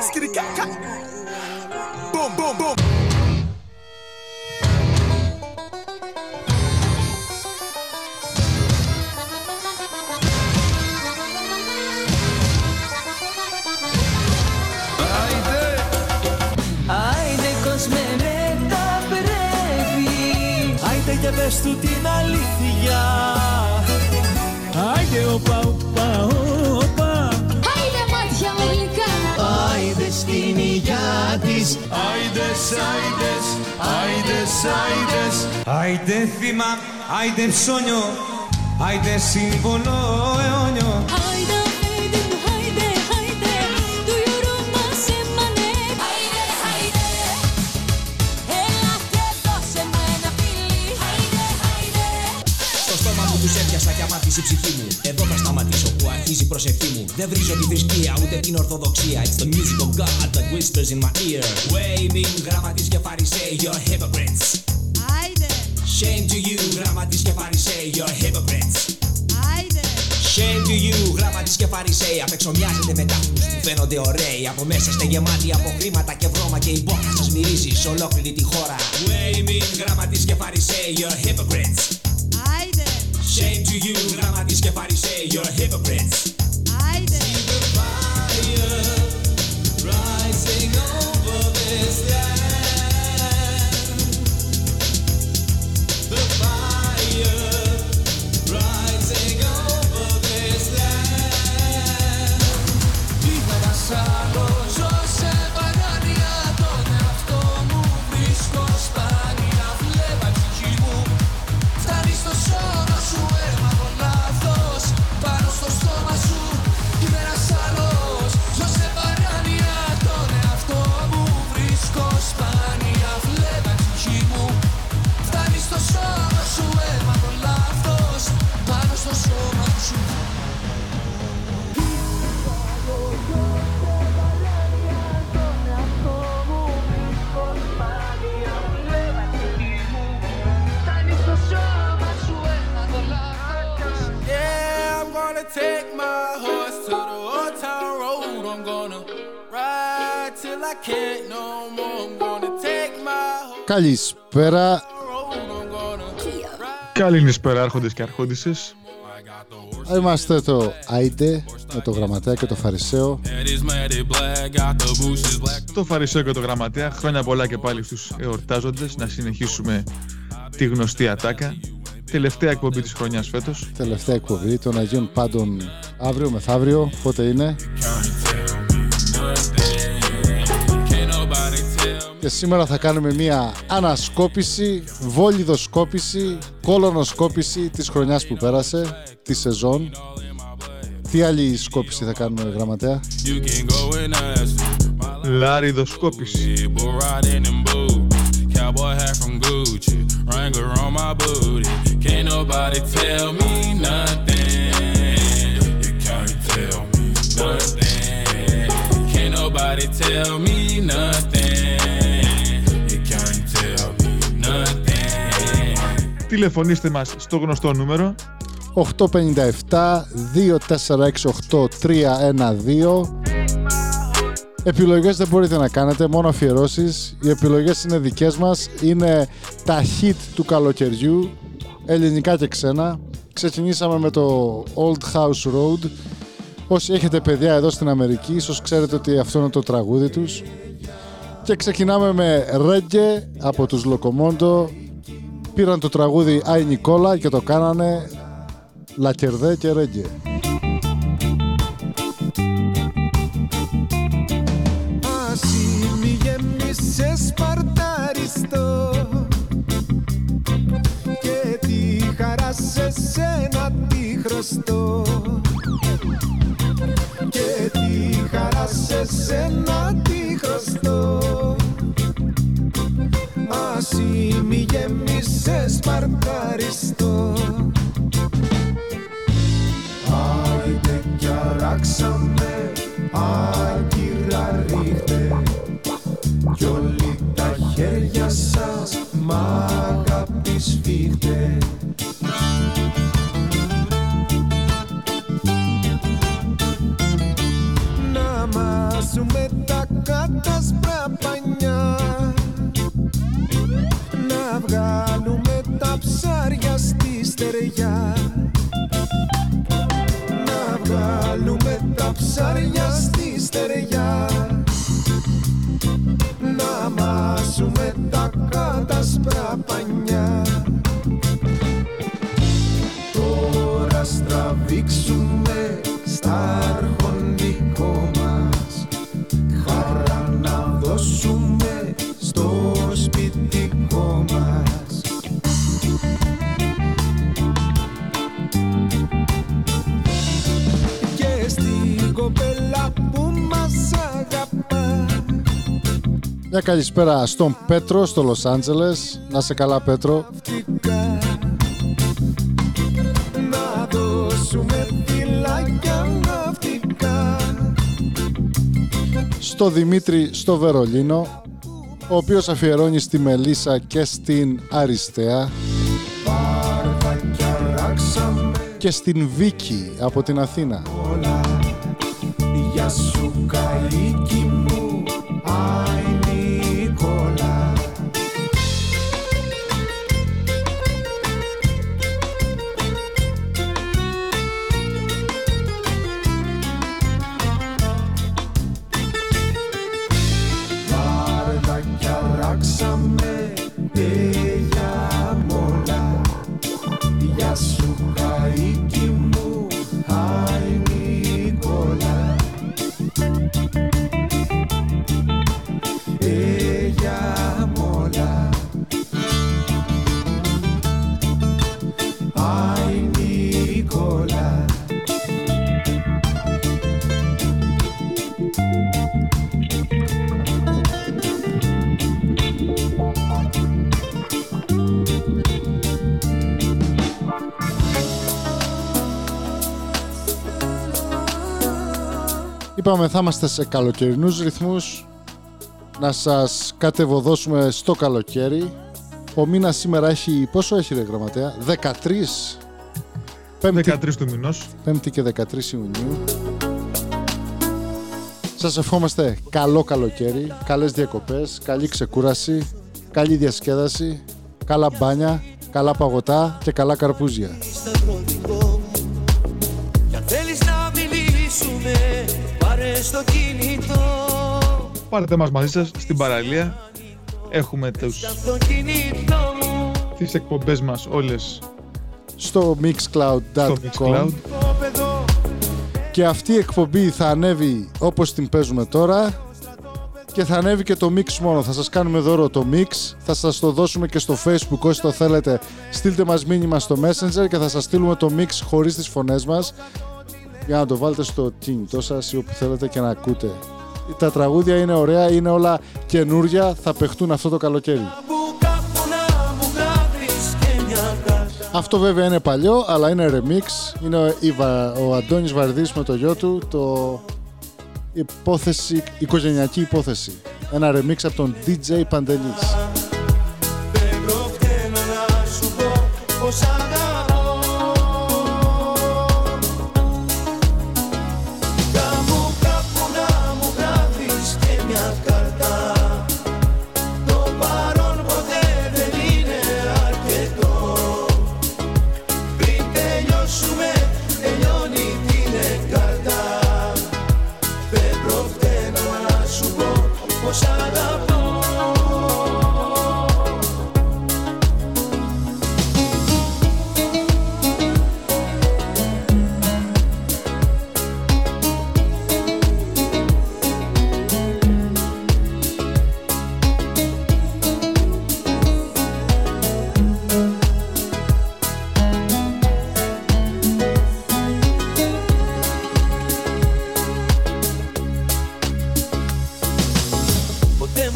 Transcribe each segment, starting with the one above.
Skitty cat cat. Boom boom boom. Άιντε κόσμε με τα πρέπει Άιντε και πες του την αλήθεια Άιντε οπα οπα υγειά της Άιντες, άιντες, άιντες, άιντες. Άιντε θύμα, άιντε ψώνιο, άιντε σύμβολο αιώνιο. Άιντε άιντε μου άιντε άιντε Του γιουρού μας έμανε. Άιντε άιντε Έλα και δώσε μου ένα φιλί Άιντε άιντε Στο στόμα μου τους έπιασα κι αμάθησε η ψυχή μου. Εδώ θα σταματήσω που αρχίζει η προσευχή μου Δεν βρίζω τη θρησκεία ούτε την ορθοδοξία. It's the music of God that whispers in my ear. Waving γραμματείς και φαρισαίοι You're hypocrites. Άιντε. Shame to you γραμματείς και φαρισαίοι You're hypocrites. Άιντε. Shame to you γραμματείς και φαρισαίοι Απ' έξω μοιάζετε με τάφους που φαίνονται ωραίοι. Από μέσα είστε γεμάτοι από χρήματα και βρώμα Και η μπόχα σας μυρίζει σε ολόκληρη τη χώρα. Waving γραμματείς και φαρισαίοι You're hypocrites. Άιντε. Shame to you γραμματείς και φαρισαίοι You're hypocrites horse Καλησπέρα. road. I'm gonna Καληνύσπερα άρχοντες και αρχόντισσες. Είμαστε το Άιντε με το Γραμματέα και το Φαρισαίο. That is matted black, got the bushes black. Το Φαρισαίο και το Γραμματέα. Χρόνια πολλά και πάλι στους εορτάζοντες. Να συνεχίσουμε τη γνωστή ατάκα. Τελευταία εκπομπή της χρονιάς φέτος. Τελευταία εκπομπή των Αγίων Πάντων αύριο μεθαύριο. Πότε είναι ξέρετε σήμερα θα κάνουμε μια ανασκόπηση, βολιδοσκόπηση, κολονοσκόπηση της χρονιάς που πέρασε, τη σεζόν. Τι άλλη σκόπηση θα κάνουμε γραμματέα; Λαριδοσκόπηση. Τηλεφωνήστε μας στο γνωστό νούμερο 857-2468-312 Επιλογές δεν μπορείτε να κάνετε, μόνο αφιερώσεις. Οι επιλογές είναι δικές μας, είναι τα hit του καλοκαιριού, ελληνικά και ξένα. Ξεκινήσαμε με το Old House Road. Όσοι έχετε παιδιά εδώ στην Αμερική, ίσως ξέρετε ότι αυτό είναι το τραγούδι τους. Και ξεκινάμε με reggae από τους Locomondo. Πήραν το τραγούδι Άι Νικόλα και το κάνανε Λακερδέ και reggae. Γέμισε σπαρταριστό Sarıya Μια καλησπέρα στον Πέτρο στο Λος Άντζελες. Να σε καλά Πέτρο. ναυτικά να δώσουμε φυλάκια ναυτικά Στο Δημήτρη στο Βερολίνο. Ο οποίος αφιερώνει στη Μελίσσα και στην Αριστεία. βάρδακια ράξαμε Και στην Βίκη από την Αθήνα. Είπαμε θα είμαστε σε καλοκαιρινούς ρυθμούς. Να σας κατεβοδώσουμε στο καλοκαίρι. Ο μήνας σήμερα έχει... Πόσο έχει ρε γραμματέα; 13. Πέμπτη, 13 του μηνός. 5η και 13 Ιουνίου. Σας ευχόμαστε καλό καλοκαίρι, καλές διακοπές, καλή ξεκούραση, καλή διασκέδαση, καλά μπάνια, καλά παγωτά και καλά καρπούζια. Πάρετε μας μαζί σας στην παραλία. Έχουμε τους, Στο αυτοκίνητό μου τις εκπομπές μας όλες Στο στο mixcloud.com Mixcloud. Κόπεδο και αυτή η εκπομπή θα ανέβει όπως την παίζουμε τώρα και θα ανέβει και το mix μόνο. Θα σας κάνουμε δώρο το mix, θα σας το δώσουμε και στο facebook όσοι το θέλετε. Στείλτε μας μήνυμα στο messenger και θα σας στείλουμε το mix χωρίς τις φωνές μας για να το βάλετε στο κινητό σας ή όπου θέλετε και να ακούτε. Τα τραγούδια είναι ωραία, είναι όλα καινούρια, θα παιχτούν αυτό το καλοκαίρι. Που κάπου να μου γράφεις και μια κάρτα Αυτό βέβαια είναι παλιό, αλλά είναι remix. Είναι η Βα- ο Αντώνης Βαρδής με το γιο του, το υπόθεση, οικογενειακή υπόθεση. Ένα remix από τον DJ Παντελής.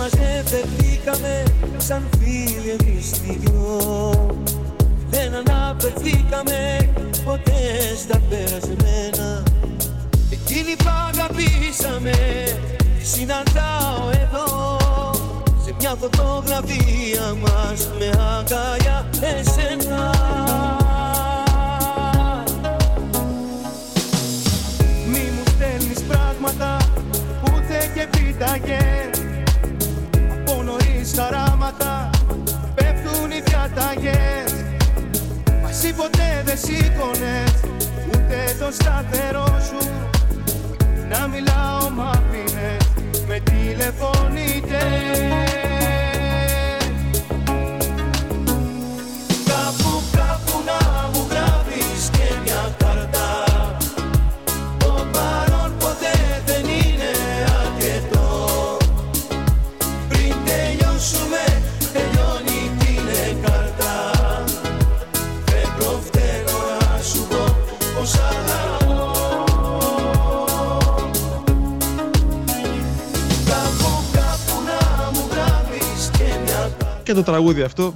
Ποτέ μας δεν φερθήκαμε σαν φίλοι εμείς οι δυο. Δεν αναφερθήκαμε ποτέ στα περασμένα. Εκείνη που αγαπήσαμε συναντάω εδώ. Σε μια φωτογραφία μας με αγκαλιά εσένα Από νωρίς χαράματα πέφτουν οι διαταγές. Μα εσύ ποτέ δεν σήκωνες ούτε το σταθερό σου. Να μιλάω μ' αφήνες με τηλεφωνητές Και το τραγούδι αυτό,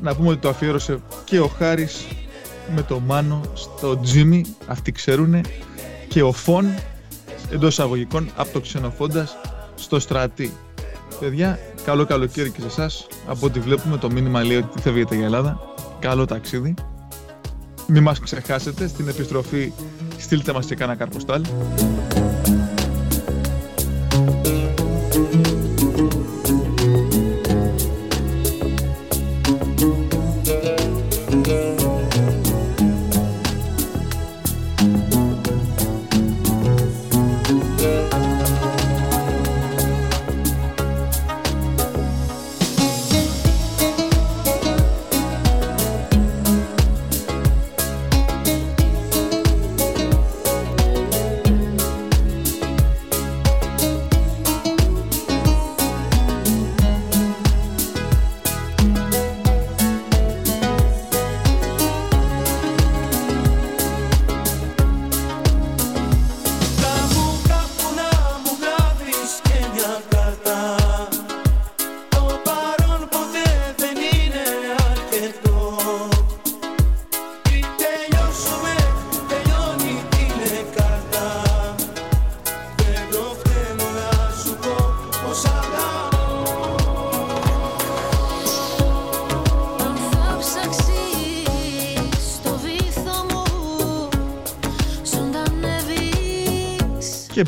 να πούμε ότι το αφιέρωσε και ο Χάρης με το Μάνο στο Τζίμι, αυτοί ξέρουνε, και ο Φων εντός εισαγωγικών από το Ξενοφόντας στο Στρατή. Παιδιά, καλό καλοκαίρι και σε εσάς. Από ό,τι βλέπουμε, το μήνυμα λέει ότι φεύγετε για Ελλάδα. Καλό ταξίδι. Μην μας ξεχάσετε στην επιστροφή. Στείλτε μας και κάνα καρποστάλ.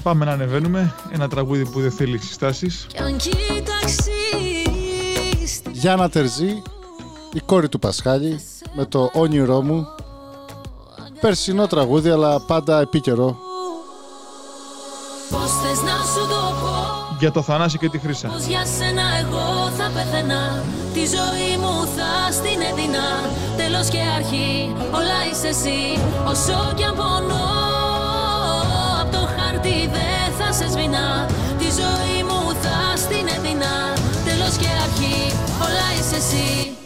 Πάμε να ανεβαίνουμε. Ένα τραγούδι που δεν θέλει συστάσεις. Κι αν κοιτάξεις Γιάννα Τερζή, η κόρη του Πασχάλη, με το όνειρό μου. Περσινό τραγούδι, αλλά πάντα επίκαιρο. Πώς θες να σου το πω; Για το Θανάση και τη Χρύσα. Πως για σένα εγώ θα πεθαίνα; Τη ζωή μου θα στην έδινα Τέλος και αρχή όλα είσαι εσύ Όσο κι αν πονώ Απ' το χάρτη δεν θα σε σβηνά Τη ζωή μου θα στην έδινα. Τέλος και αρχή όλα είσαι εσύ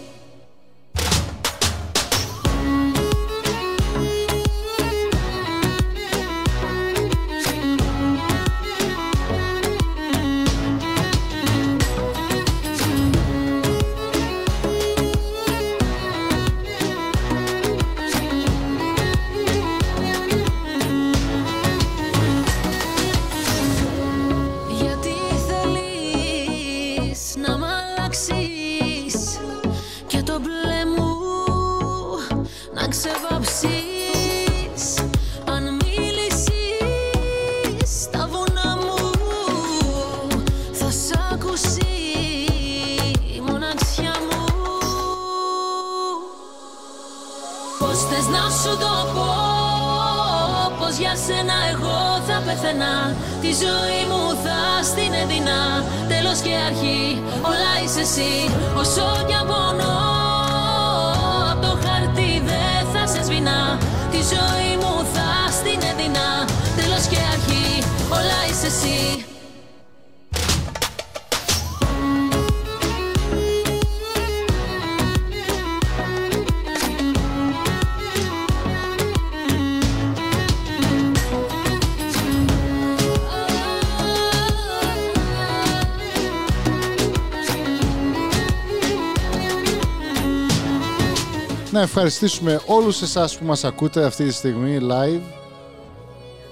Να ευχαριστήσουμε όλους εσάς που μας ακούτε αυτή τη στιγμή live.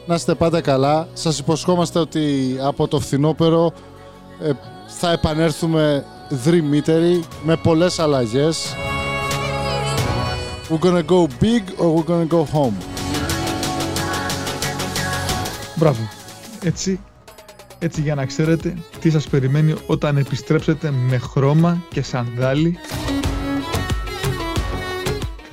Να είστε πάντα καλά. Σας υποσχόμαστε ότι από το φθινόπερο ε, θα επανέλθουμε δρυμύτεροι με πολλές αλλαγές. We're gonna go big or we're gonna go home. Μπράβο. Έτσι, έτσι για να ξέρετε τι σας περιμένει όταν επιστρέψετε με χρώμα και σανδάλι.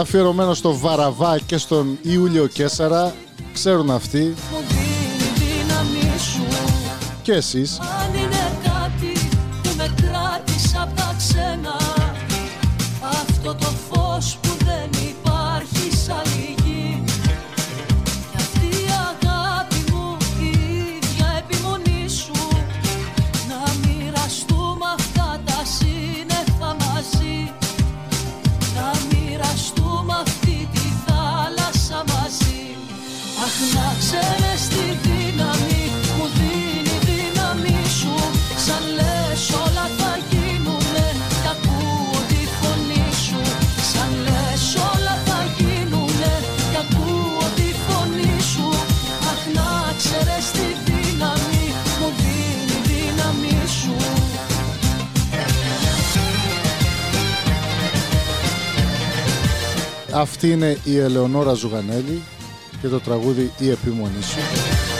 αφιερωμένο στο Βαραβά και στον Ιούλιο Κέσσαρα ξέρουν αυτοί. Μου δίνει δύναμη σου. Και εσείς Αυτή είναι η Ελεονόρα Ζουγανέλη και το τραγούδι «Η επιμονή σου».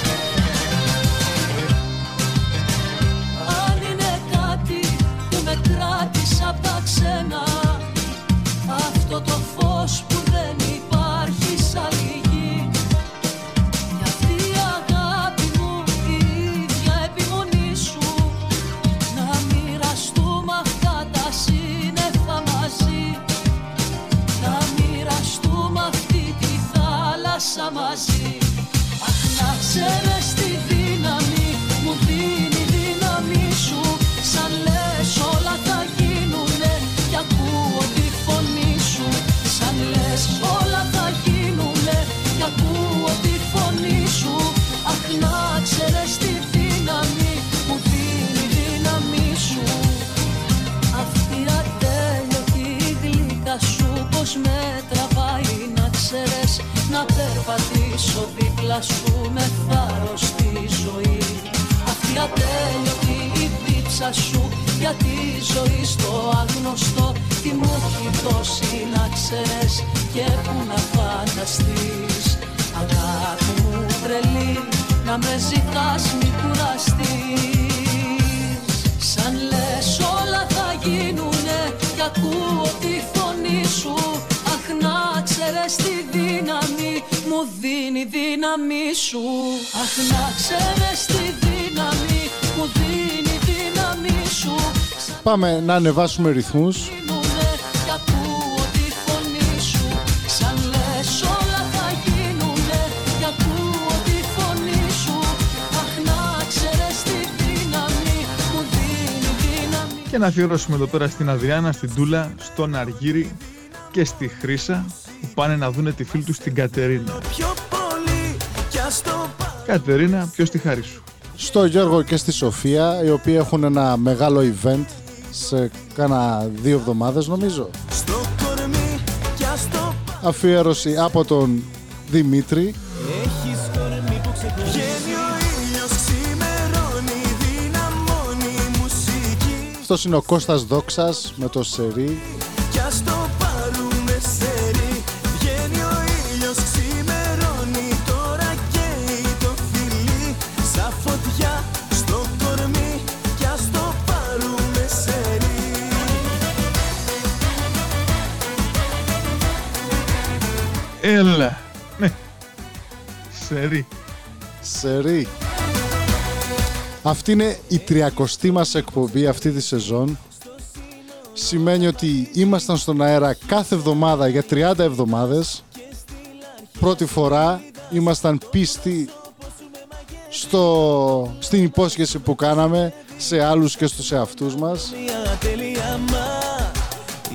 Μου δίνει η δύναμη Και να αφιερώσουμε εδώ πέρα στην Αδριάνα, στην Τούλα, στον Αργύρι και στη Χρύσα που πάνε να δούνε τη φίλη τους στην Κατερίνα. Πιο πολύ κι ας το πάρω Κατερίνα, ποιος τη χάρη σου; Στο Γιώργο και στη Σοφία, οι οποίοι έχουν ένα μεγάλο event σε κάνα δύο εβδομάδες νομίζω. στο κορμί κι ας το πάρω Αφιέρωση από τον Δημήτρη. Έχεις κορμί που ξεχνάει Βγαίνει ο ήλιος, ξημερώνει, δυναμώνει η μουσική Αυτός είναι ο Κώστας Δόξας με το Σερί. Έλα. Ναι. Σερί. Σερί. Αυτή είναι η τριακοστή μας εκπομπή αυτή τη σεζόν. Σημαίνει ότι ήμασταν στον αέρα κάθε εβδομάδα για 30 εβδομάδες. Πρώτη φορά ήμασταν πίστοι στο, στην υπόσχεση που κάναμε σε άλλους και στους εαυτούς μας. Μια τελεία μα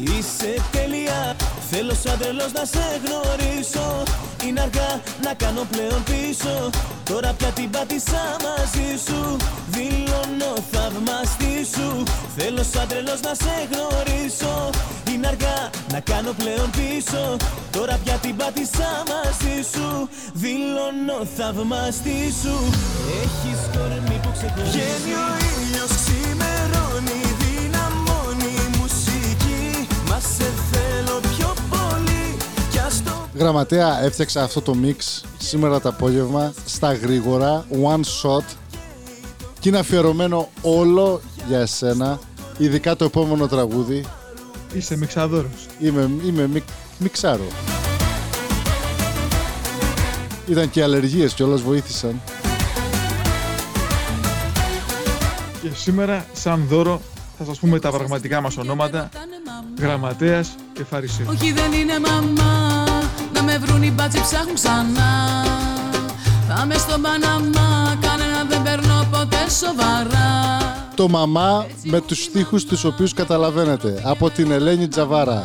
Είσαι τέλεια Θέλω σαν τρελός να σε γνωρίσω. Είναι αργά να κάνω πλέον πίσω. Τώρα πια την πάτησα μαζί σου. Δηλώνω θαυμαστή σου. Θέλω σαν τρελός να σε γνωρίσω. Είναι αργά να κάνω πλέον πίσω. Τώρα πια την πάτησα μαζί σου. Δηλώνω θαυμαστή σου. Έχεις κορμί που ξεχωρίζει Βγαίνει ο ήλιος ξημερώνει Δυναμώνει η μουσική. Μα σε θέλω πιο Γραμματέα έφτιαξα αυτό το μix σήμερα το απόγευμα στα γρήγορα, one shot και είναι αφιερωμένο όλο για εσένα, ειδικά το επόμενο τραγούδι. Είσαι μιξαδόρος. Είμαι, είμαι μικ, μιξάρο. Ήταν και οι αλλεργίες κιόλας βοήθησαν. Και σήμερα, σαν δώρο, θα σας πούμε τα πραγματικά μας ονόματα. Γραμματέας και Φαρισίου. Όχι δεν είναι μαμά Να με βρουν οι μπάτσοι ψάχνουν ξανά Θα με στον Παναμά Κανένα δεν παίρνω ποτέ σοβαρά Το μαμά με τους στίχους τους οποίους καταλαβαίνετε. Από την Ελένη Τζαβάρα.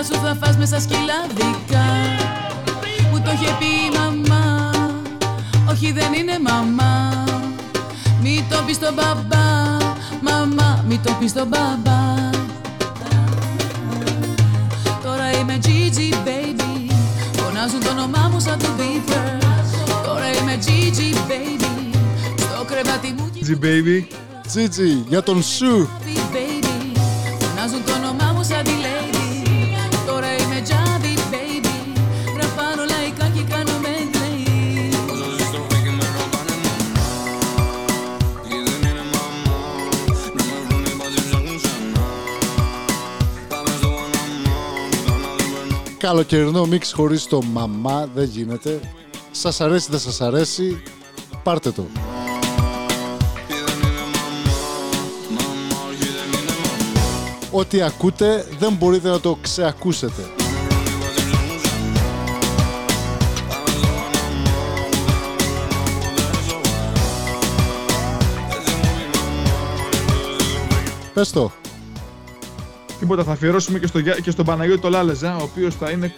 Λαγκαδά Τα νιάτα σου θα φας μέσα σκυλάδικα Μου το είχε πει η μαμά. Όχι δεν είναι μαμά. Μη το πεις στον μπαμπά. Μαμά μη το πεις στον μπαμπά. Τώρα είμαι Gigi baby. Φωνάζουν το όνομά μου σαν τον Bieber. Τώρα είμαι Gigi baby. Στο κρεβάτι μου G baby. Τζίτζι, για τον σου. Καλοκαιρινό μίξ χωρίς το μαμά δεν γίνεται. Σας αρέσει, δεν σας αρέσει, πάρτε το. Και δεν είναι μαμά Μαμά όχι δεν είναι μαμά Ό,τι ακούτε δεν μπορείτε να το ξεακούσετε. Πες το. Τίποτα, θα αφιερώσουμε και, στο, Γιά- και στον Παναγιώτη το Λάλεζα, ο οποίος θα είναι,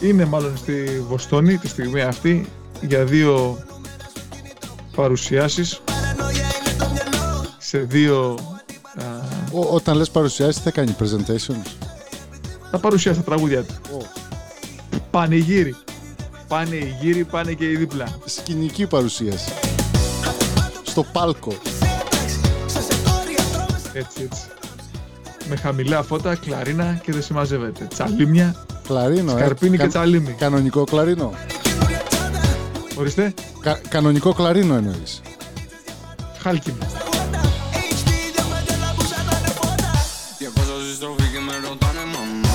είναι μάλλον στη Βοστόνη τη στιγμή αυτή για δύο παρουσιάσεις σε δύο α, Ό, όταν λες παρουσιάσεις θα κάνει presentations; θα παρουσιάσει τα τραγούδια του. Ω, Πανηγύρι. Πάνε οι γύροι, πάνε και οι δίπλα. σκηνική παρουσίαση. Στο πάλκο. Έτσι, έτσι. Με χαμηλά φώτα, κλαρίνα και δεν συμμαζεύεται. Τσαλίμια, Κλαρίνο, ε. σκαρπίνι και Κα- τσαλίμι. Κανονικό κλαρίνο. Ορίστε, Κα- κανονικό κλαρίνο εννοείς. χάλκινο. Και όσα συστροφή και με ρωτάνε μαμά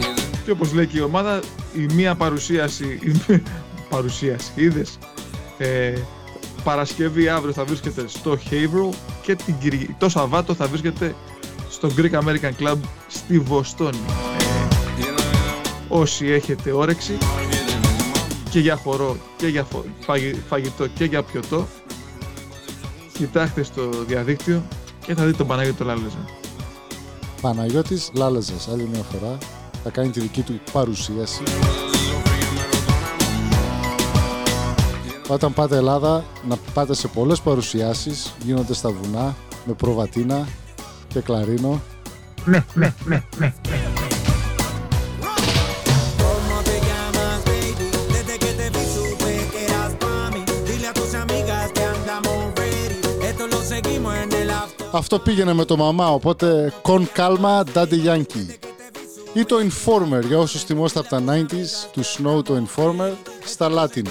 Και δεν Και όπως λέει και η ομάδα, η μία παρουσίαση, η μία παρουσίαση, είδες, ε, Παρασκευή αύριο θα βρίσκεται στο Haverhill και την Κυρι... το Σαββάτο θα βρίσκεται στο Greek American Club στη Βοστόνη. Ε, όσοι έχετε όρεξη και για χορό και για φο- φαγη- φαγητό και για πιωτό κοιτάξτε στο διαδίκτυο και θα δείτε τον Παναγιώτη το Λάλεζα. Παναγιώτης Λάλεζας, άλλη μια φορά, θα κάνει τη δική του παρουσίαση. Όταν πάτε Ελλάδα, να πάτε σε πολλές παρουσιάσεις, γίνονται στα βουνά, με προβατίνα ναι, ναι, ναι, Αυτό πήγαινε με το μαμά, οπότε κον καλμά, daddy yankee. Ή το informer, για όσους θυμόστε από τα 90s, του Snow το informer, στα Latin.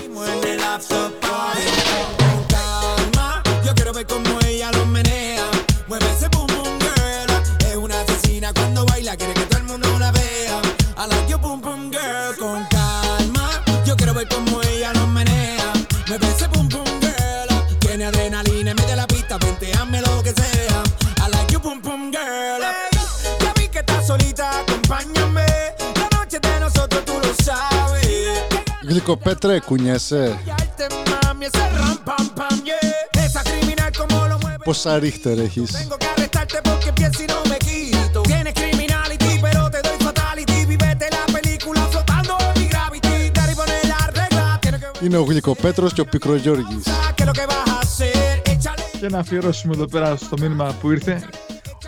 Και ο Πικρογιώργης. pensar que lo que vas a hacer. Échale. Και να αφιερώσουμε εδώ πέρα στο μήνυμα που ήρθε.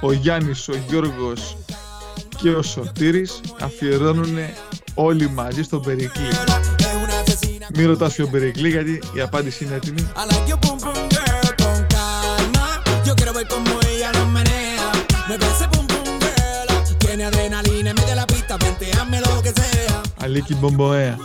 Ο Γιάννης, ο Γιώργος και ο Σωτήρης αφιερώνουν όλοι μαζί στον Περικλή. Μην ρωτάς ποιον Περικλή γιατί η απάντηση είναι έτοιμη. Αλίκη Μπομποέα.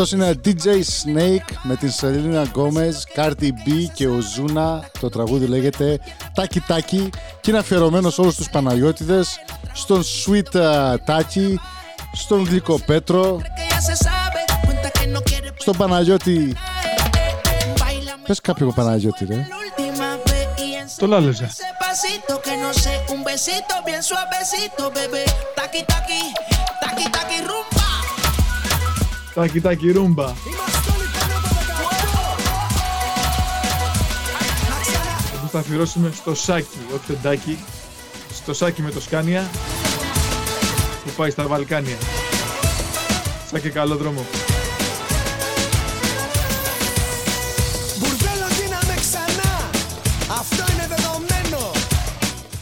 Αυτός είναι DJ Snake με τη Selena Gomez, Cardi B και Ozuna. Το τραγούδι λέγεται Taki Taki και είναι αφιερωμένο σε όλους τους Παναγιώτηδες, στον Sweet ε, Τάκι, στον Γλυκό Πέτρο, στον Παναγιώτη. Πες κάποιο Παναγιώτη, ρε. Τον Λάλεζα. Τάκι τάκι, Τάκι τάκι ρούμπα. Θα αφιερώσουμε στο σάκι, όχι τον τάκι. Στο σάκι με το σκάνια που πάει στα Βαλκάνια. Σαν και καλό δρόμο.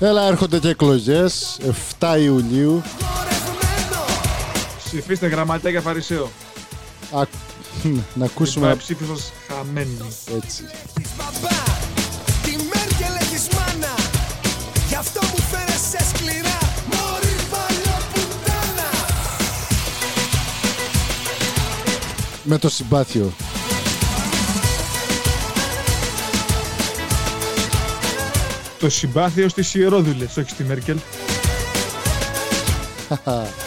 Έλα, έρχονται και εκλογές 7 Ιουλίου. Ψηφίστε γραμματέα για Α, να ακούσουμε... Η ψήφισμα χαμένη. Έτσι. Της Μέρκελ έχεις μάνα Γι' αυτό μου φέρεσαι σκληρά Μωρή παλιοπουτάνα Με το συμπάθειο Το συμπάθειο στις ιερόδουλες, όχι στη Μέρκελ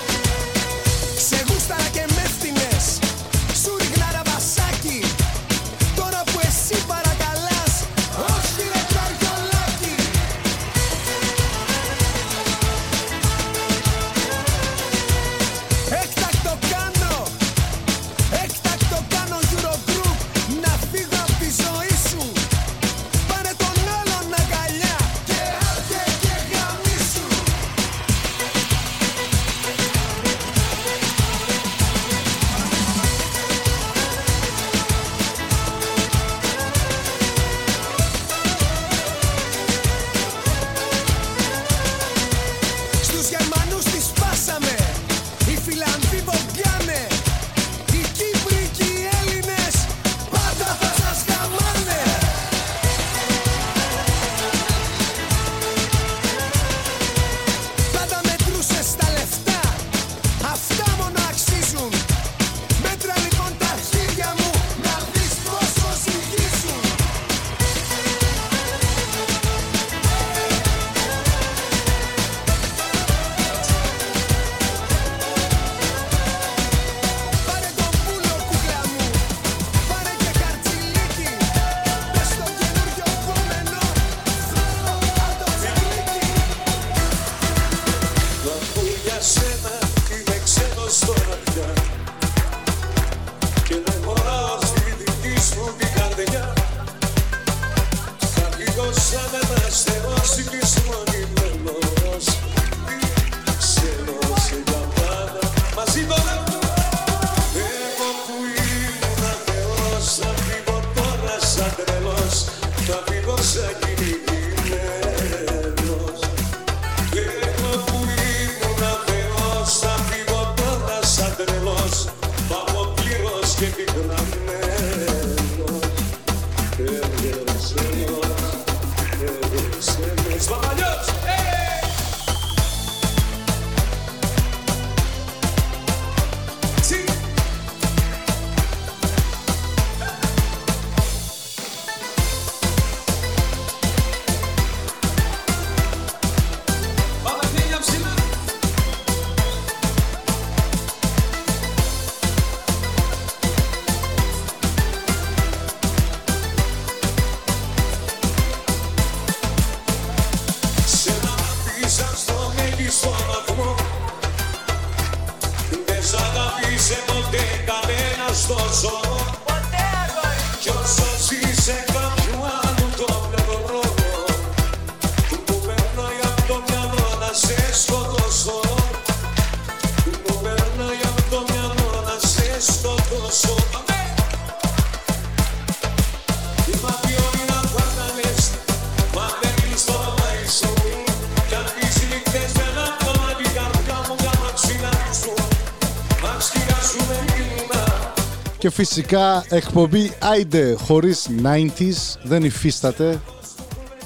Και φυσικά εκπομπή Άιντε χωρίς 90s δεν υφίσταται.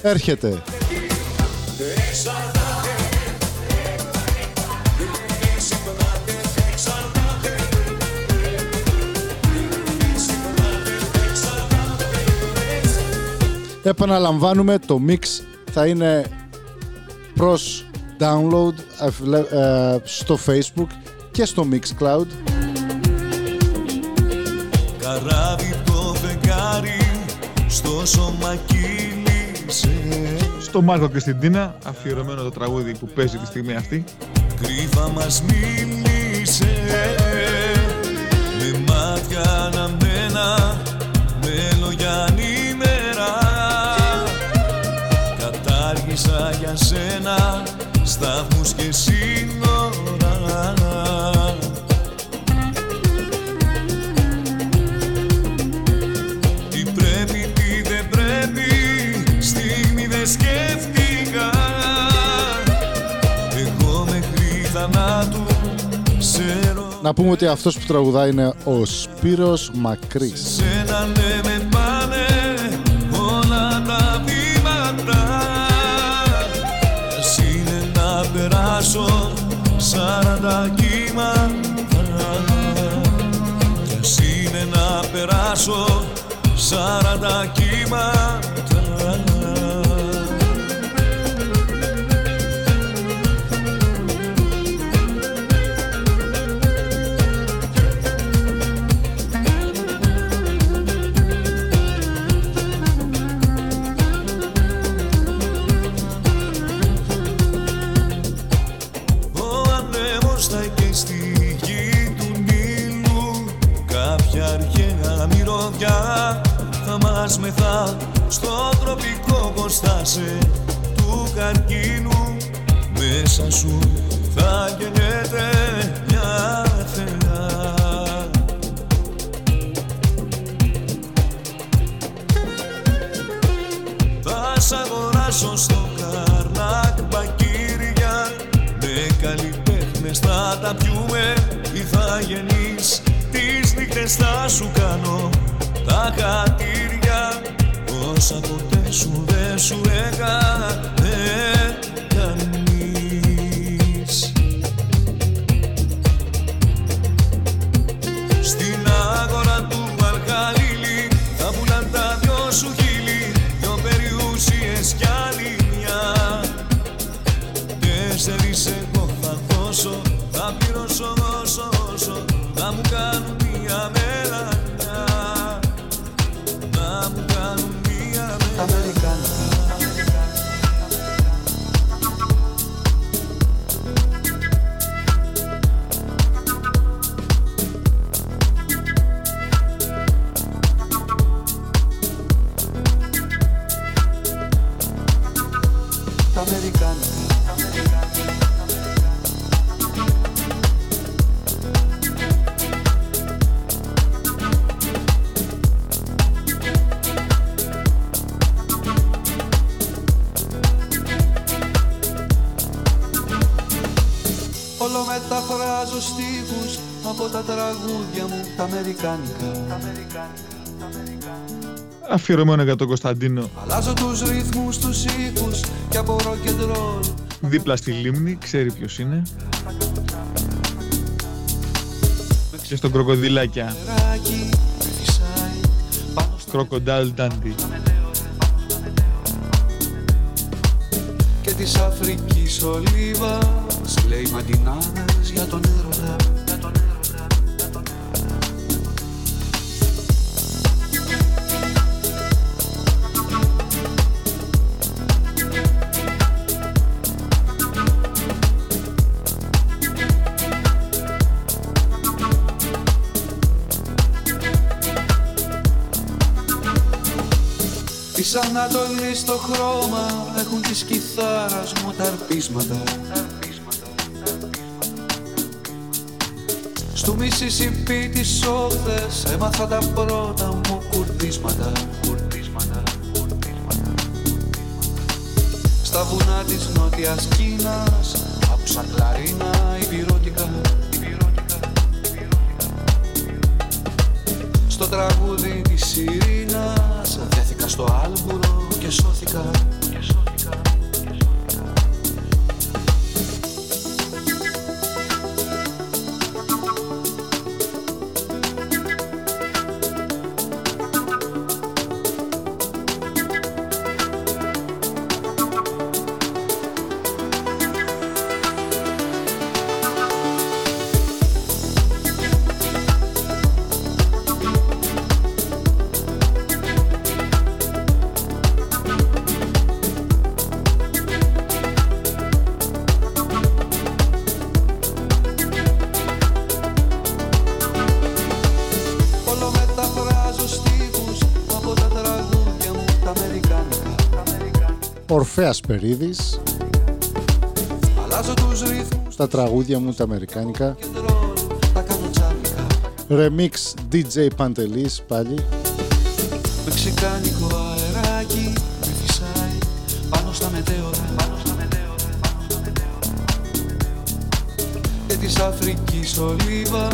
Έρχεται. Επαναλαμβάνουμε, το mix θα είναι προς download ε, βλέ- ε, στο Facebook και στο Mixcloud. Καράβι το φεγγάρι στο σώμα κύλησε. Στο Μάρκο και στην Τίνα, αφιερωμένο το τραγούδι που παίζει τη στιγμή αυτή. Κρύβα μας μίλησε. Με μάτια αναμένα Με λόγια ανήμερα. Κατάργησα για σένα Σταθμούς και σύνορα Να πούμε ότι αυτός που τραγουδάει είναι ο Σπύρος Μακρύς. Σένα ναι με πάνε όλα τα βήματα. Ας είναι να περάσω σαράντα κύματα. Κι ας είναι να περάσω σαράντα κύματα θα μας μεθά Στο τροπικό ποστάσε του καρκίνου. Μέσα σου θα γεννιέται μια θεά Θα σ' αγοράσω στο καρνάκ μπακύρια. Με καλλιτέχνες θα τα πιούμε Ή θα γεννείς. Τις νύχτες θα σου κάνω Τα χατήρια Όσα ποτέ σου δεν σου έκανε Όλο μεταφράζω στίχους από τα τραγούδια μου τα Αμερικάνικα. Αφιερωμένο για τον Κωνσταντίνο Αλλάζω τους ρυθμούς, τους ήχους και από rock and roll δίπλα στη λίμνη, ξέρει ποιος είναι. Και στον κροκοδιλάκια. Ράκι με της Αφρικής ολίβας λέει μαντινάδες για τον έρωτα. Για τον έρωτα. Της Ανατολής στο χρώμα έχουν της κιθάρας μου τα αρπίσματα Στου Μississippi τις όχθες έμαθα τα πρώτα μου κουρδίσματα Κουρδίσματα, κουρδίσματα. Στα βουνά της νότιας Κίνας άκουσα κλαρίνα υπηρώτικα Στο τραγούδι της Ειρήνας Δέθηκα στο άλμπουρο και σώθηκα Ορφέας Περίδης Αλλάζω τους ρυθμούς, στα τραγούδια μου τα αμερικάνικα. τα κάνω τσάμικα Remix DJ Παντελής πάλι. Μεξικάνικο αεράκι με φυσάει πάνω στα μετέωρα πάνω στα μετέωρα, πάνω στα μετέωρα. Και της Αφρικής ολίβας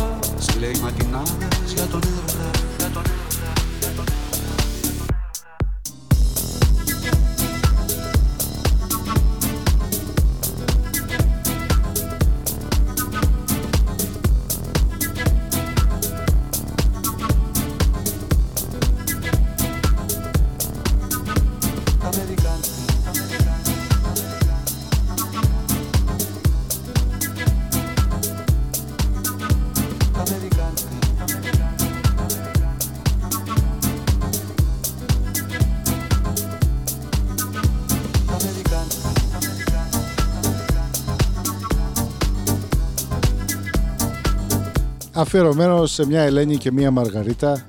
Αφιερωμένο σε μια Ελένη και μια Μαργαρίτα.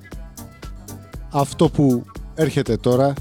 Αυτό που έρχεται τώρα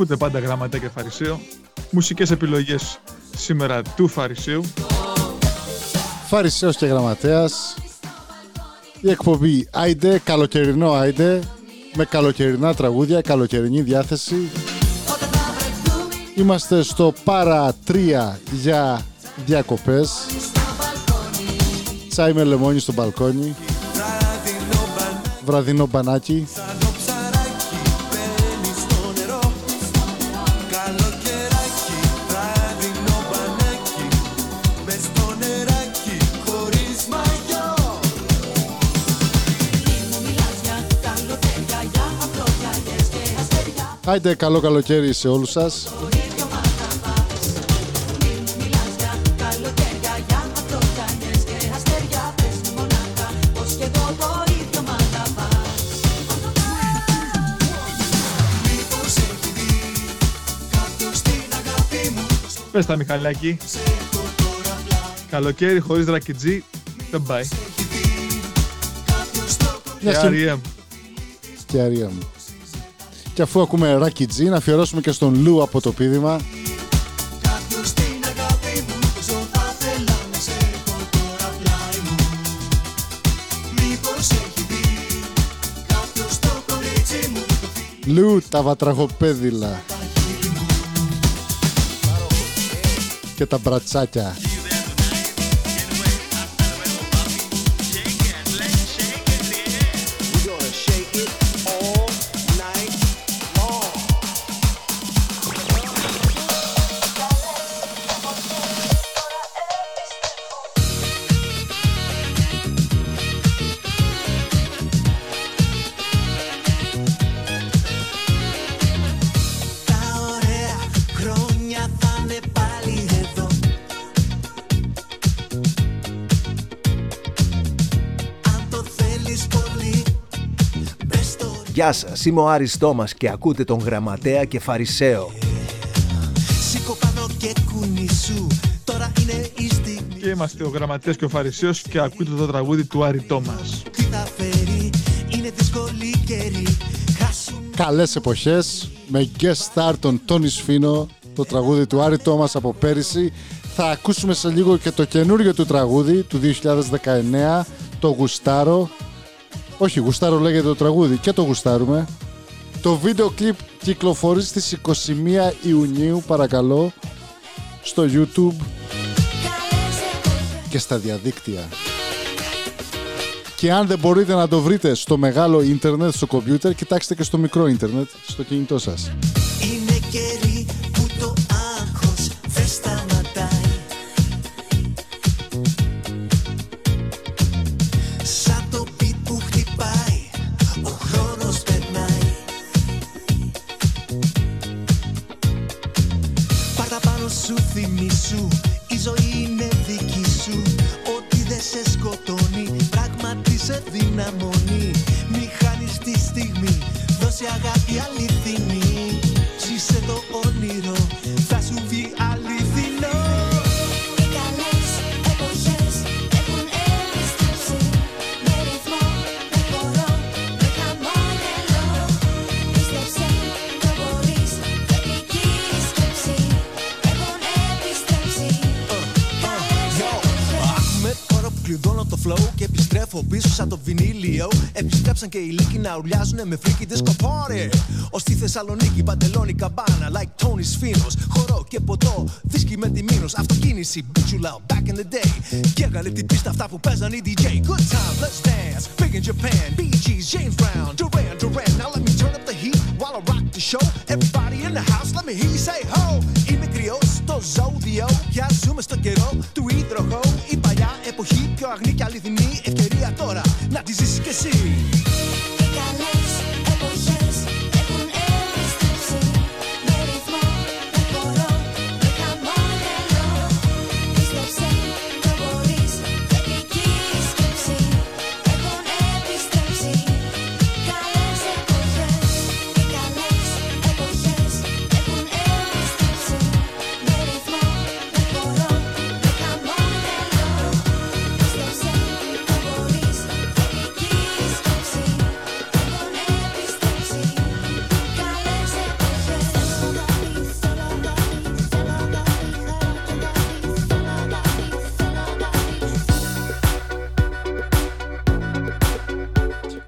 Ακούτε πάντα γραμματέα και Φαρισαίο. Μουσικές επιλογές σήμερα του Φαρισαίου. Φαρισαίος και Γραμματέας. Η εκπομπή Άιντε, καλοκαιρινό Άιντε Με καλοκαιρινά τραγούδια, καλοκαιρινή διάθεση. Είμαστε στο παρά 3 για διακοπές. Τσάι με λεμόνι στο μπαλκόνι. Βραδινό μπανάκι Άιντε καλό καλοκαίρι σε όλους σας Πες τα Μιχαλάκη. Καλοκαίρι χωρίς ρακιτζί δεν πάει. Μια Και και- R.E.M. και αρία μου. Και αφού ακούμε Ράκι Τζι, να αφιερώσουμε και στον Λου από το πίδημα. Λου τα βατραχοπέδιλα και τα μπρατσάκια. Γεια σας, είμαι ο Άρης Τόμας και ακούτε τον Γραμματέα και Φαρισαίο. Σήκω πάνω και κουνήσου Τώρα είναι η στιγμή Και είμαστε ο Γραμματέας και ο Φαρισαίος και ακούτε το τραγούδι του Άρη Τόμας. Τι θα φέρει Είναι δύσκολη καιρή Χάσου Καλές εποχές με guest star τον Τόνι Σφίνο το τραγούδι του Άρη Τόμας από πέρυσι θα ακούσουμε σε λίγο και το καινούριο του τραγούδι του 2019 το Γουστάρο όχι Γουστάρο λέγεται το τραγούδι. Και το γουστάρουμε. Το βίντεο κλιπ κυκλοφορεί στις 21 Ιουνίου παρακαλώ στο YouTube και στα διαδίκτυα. Και αν δεν μπορείτε να το βρείτε στο μεγάλο ίντερνετ, στο κομπιούτερ, κοιτάξτε και στο μικρό ίντερνετ, στο κινητό σας. Επιστρέψαν και οι λύκοι να ουρλιάζουνε με freaky disco party. Ω στη Θεσσαλονίκη, παντελόνι καμπάνα, like Tony Sfinos. Χορό και ποτό, δίσκι με τη μήνος. Αυτοκίνηση, μπιτσουλάω, back in the day. Και έγανε την πίστα αυτά που παίζαν οι DJ. Good time, let's dance. Big in Japan, Bee Gees, James Brown, Duran Duran. Now let me turn up the heat while I rock the show. Everybody in the house, let me hear you say ho. Είμαι κρυός στο ζώδιο. Πια ζούμε στο καιρό του υδροχώου. Η παλιά εποχή πιο αγνή και αληθινή ευκαιρία τώρα να τη ζήσεις κι εσύ.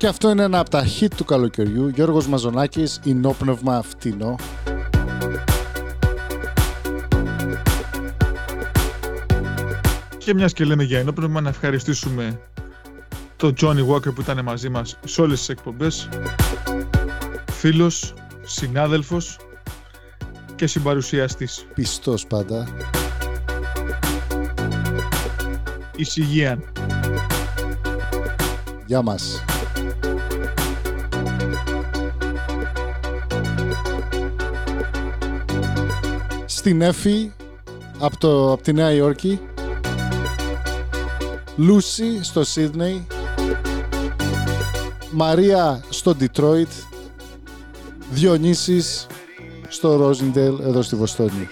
Και αυτό είναι ένα από τα hit του καλοκαιριού. Γιώργος Μαζονάκης, Ινόπνευμα Φτηνό. Και μιας και λέμε για ενόπνευμα, να ευχαριστήσουμε τον Johnny Walker που ήταν μαζί μας σε όλες τις εκπομπές. Φίλος, συνάδελφος και συμπαρουσιαστής. Πιστός πάντα. Εις υγεία. Γεια μας. Στην Έφη, από, το, από τη Νέα Υόρκη. Λούσι στο Σίδνεϊ. Μαρία στο Ντιτρόιτ. Διονύσης στο Ρόζιντελ εδώ στη Βοστόνη.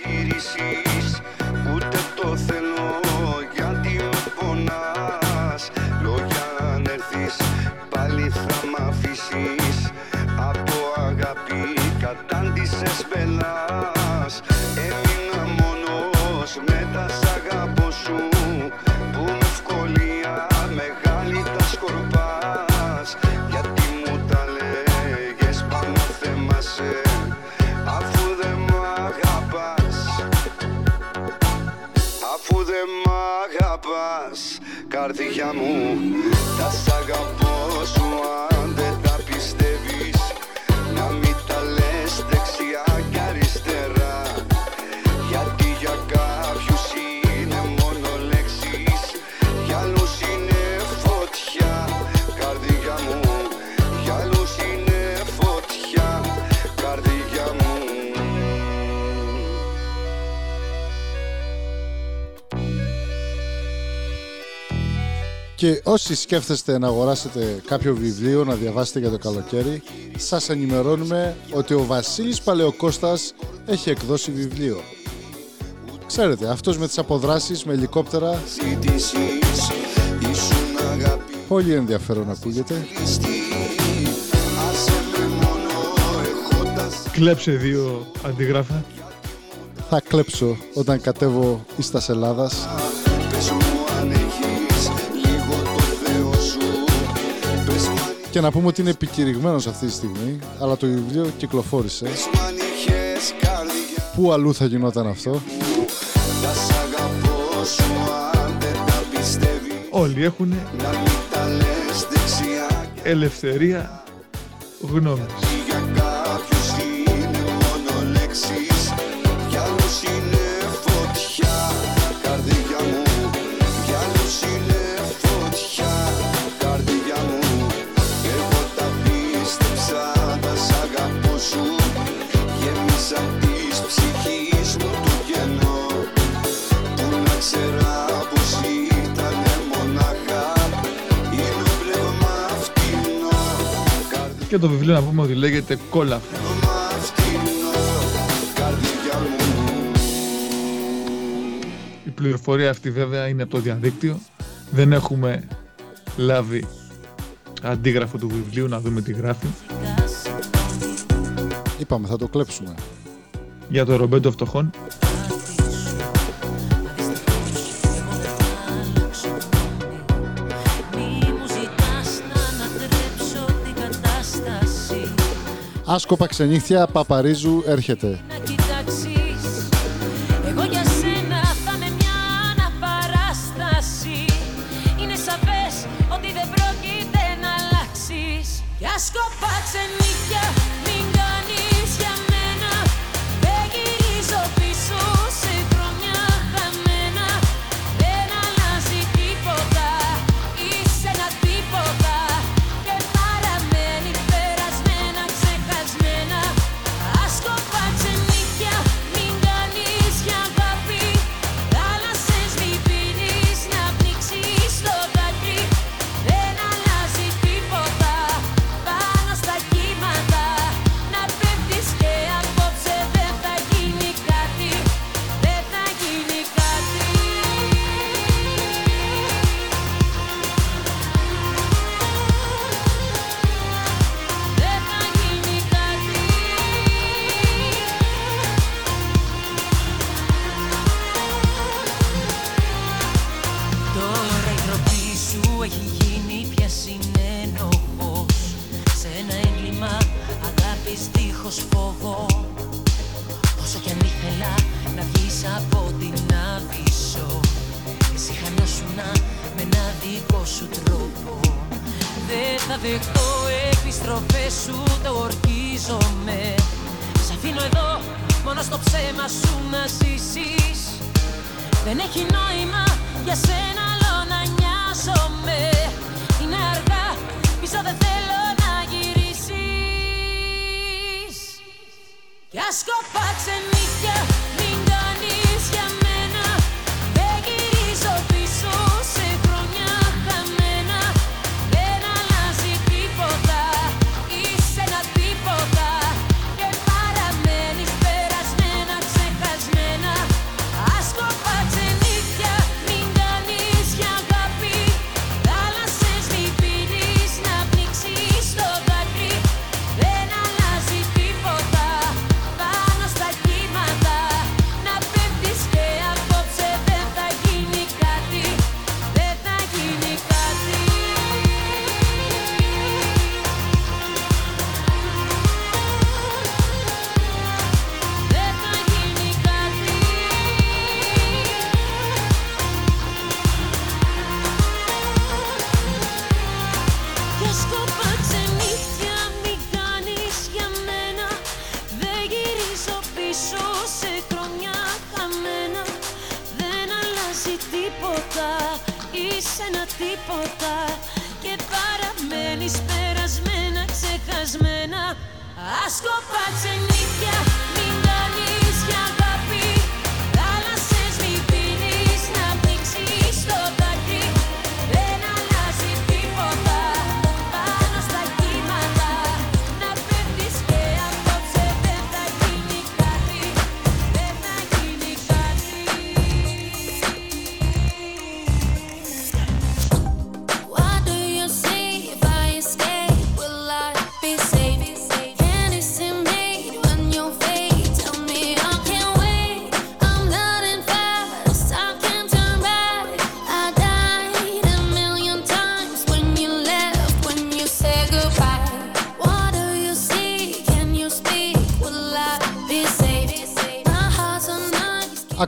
Καρδιά μου Και όσοι σκέφτεστε να αγοράσετε κάποιο βιβλίο να διαβάσετε για το καλοκαίρι, σας ενημερώνουμε ότι ο Βασίλης Παλαιοκώστας έχει εκδώσει βιβλίο. Ξέρετε, αυτός με τις αποδράσεις, με ελικόπτερα... Πολύ ενδιαφέρον ακούγεται. Κλέψε δύο αντίγραφα. Θα κλέψω όταν κατέβω εις τας Ελλάδας. Και να πούμε ότι είναι επικηρυγμένος αυτή τη στιγμή, αλλά το βιβλίο κυκλοφόρησε. Πού αλλού θα γινόταν αυτό; Όλοι έχουν ελευθερία γνώμης. Και το βιβλίο να πούμε ότι λέγεται Κόλαφ. Η πληροφορία αυτή βέβαια είναι από το διαδίκτυο. Δεν έχουμε λάβει αντίγραφο του βιβλίου να δούμε τι γράφει. Είπαμε θα το κλέψουμε. Για το Ρομπέντο Φτωχών. Άσκοπα ξενύχτια, Παπαρίζου έρχεται.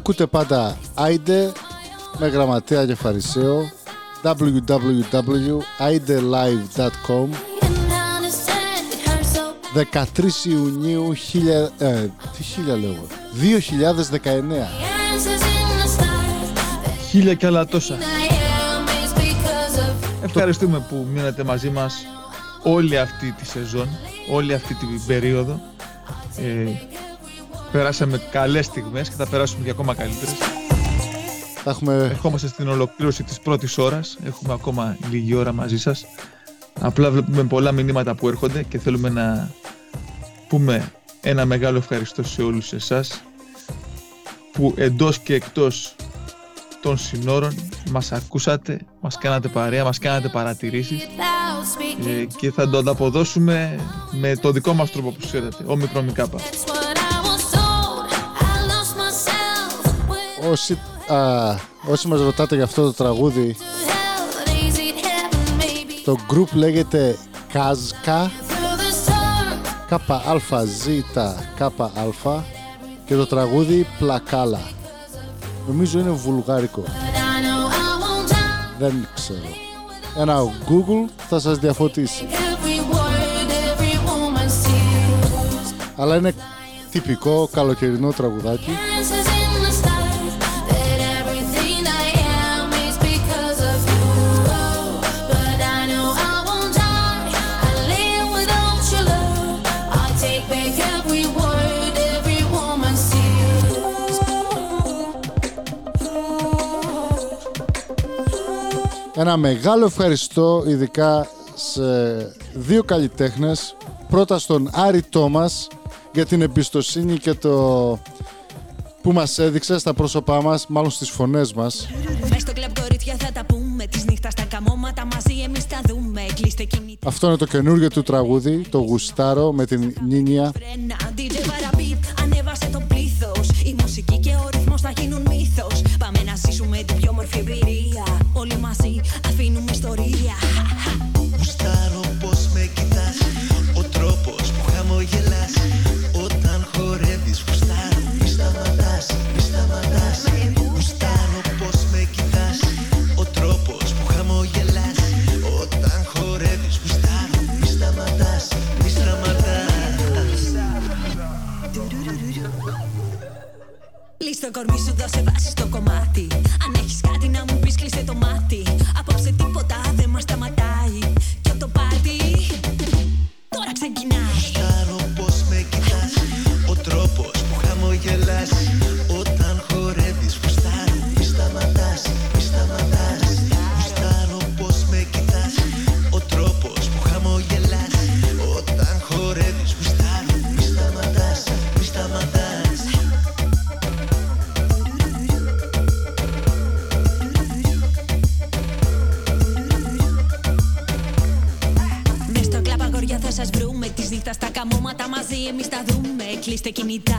Ακούτε πάντα Άιντε με γραμματέα και φαρισαίο www.aidelive.com 13 Ιουνίου 1000, ε, τι χίλια λέω, 2019. Χίλια και άλλα τόσα. Ευχαριστούμε που μείνατε μαζί μας όλη αυτή τη σεζόν, όλη αυτή την περίοδο. Ε, περάσαμε καλές στιγμές και θα περάσουμε και ακόμα καλύτερες. Θα έχουμε... Ερχόμαστε στην ολοκλήρωση της πρώτης ώρας. Έχουμε ακόμα λίγη ώρα μαζί σας. Απλά βλέπουμε πολλά μηνύματα που έρχονται και θέλουμε να πούμε ένα μεγάλο ευχαριστώ σε όλους εσάς που εντός και εκτός των συνόρων μας ακούσατε, μας κάνατε παρέα, μας κάνατε παρατηρήσεις ε, και θα το ανταποδώσουμε με το δικό μας τρόπο που ξέρετε, ο μικρομικάπα. Όσοι, α, όσοι μας ρωτάτε για αυτό το τραγούδι το group λέγεται Κάζκα ΚΑΖ και το τραγούδι Πλακάλα. Νομίζω είναι βουλγάρικο. Δεν ξέρω. Ένα Google θα σας διαφωτίσει. Αλλά είναι τυπικό καλοκαιρινό τραγουδάκι Ένα μεγάλο ευχαριστώ ειδικά σε δύο καλλιτέχνες. Πρώτα στον Άρη Τόμας για την εμπιστοσύνη και το που μας έδειξε στα πρόσωπά μας, μάλλον στις φωνές μας. Μες στο κλαμπ κορίτσια θα τα πούμε Της νύχτας τα καμώματα μαζί εμείς τα δούμε Κλείστε κινητά Αυτό είναι το καινούργιο του τραγούδι, το Γουστάρο με την Νίνια. dormirse Liste 500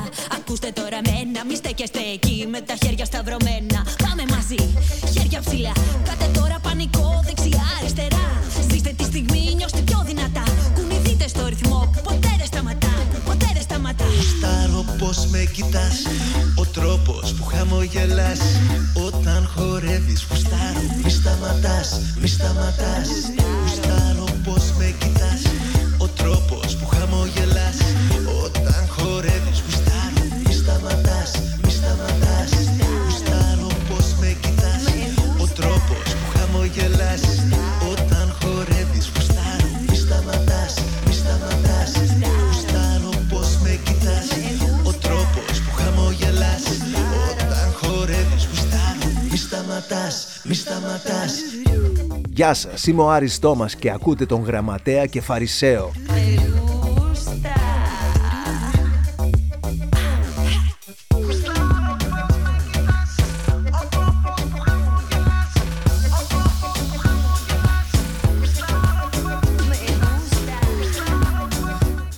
είμαι ο Άρης Τόμας και ακούτε τον Γραμματέα και Φαρισαίο.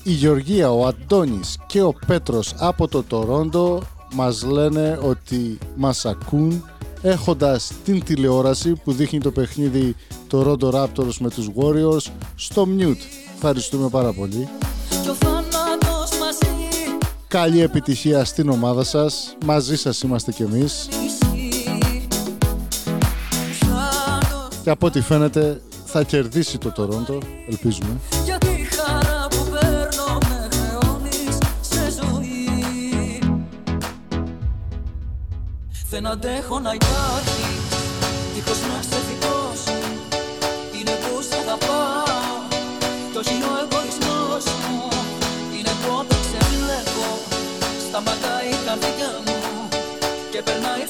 Η Γεωργία, ο Αντώνης και ο Πέτρος από το Τορόντο μας λένε ότι μας ακούν έχοντας την τηλεόραση που δείχνει το παιχνίδι Toronto Raptors με τους Warriors στο mute. Ευχαριστούμε πάρα πολύ. Κι ο θάνατος μαζί Καλή επιτυχία στην ομάδα σας. Μαζί σας είμαστε κι εμείς. Και από ό,τι φαίνεται θα κερδίσει το Τορόντο, ελπίζουμε. Δεν αντέχω να υπάρχει δίχως να είσαι δικός μου Είναι που σ' αγαπάω. Κι όχι ο εγωισμός μου. Είναι που όταν ξεβλέπω σταματάει η καρδιά μου. Και περνάει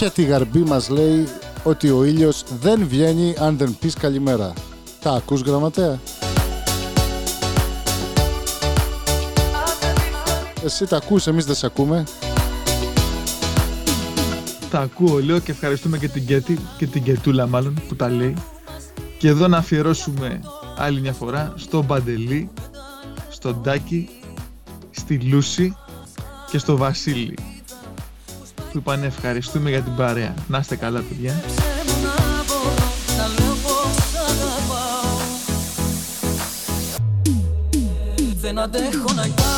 Η Κέτη Γαρμπή μας λέει ότι ο ήλιος δεν βγαίνει αν δεν πεις καλημέρα. Τα ακούς γραμματέα; Εσύ τα ακούς, εμείς δεν σε ακούμε. Τα ακούω, λέω και ευχαριστούμε και την Κέτη και την Κετούλα μάλλον που τα λέει. Και εδώ να αφιερώσουμε άλλη μια φορά στο Μπαντελή, στον Τάκη, στη Λούση και στο Βασίλη που είπαν ευχαριστούμε για την παρέα. Να είστε καλά παιδιά. να μπορώ να λέω πως αγαπάω Δεν αντέχω να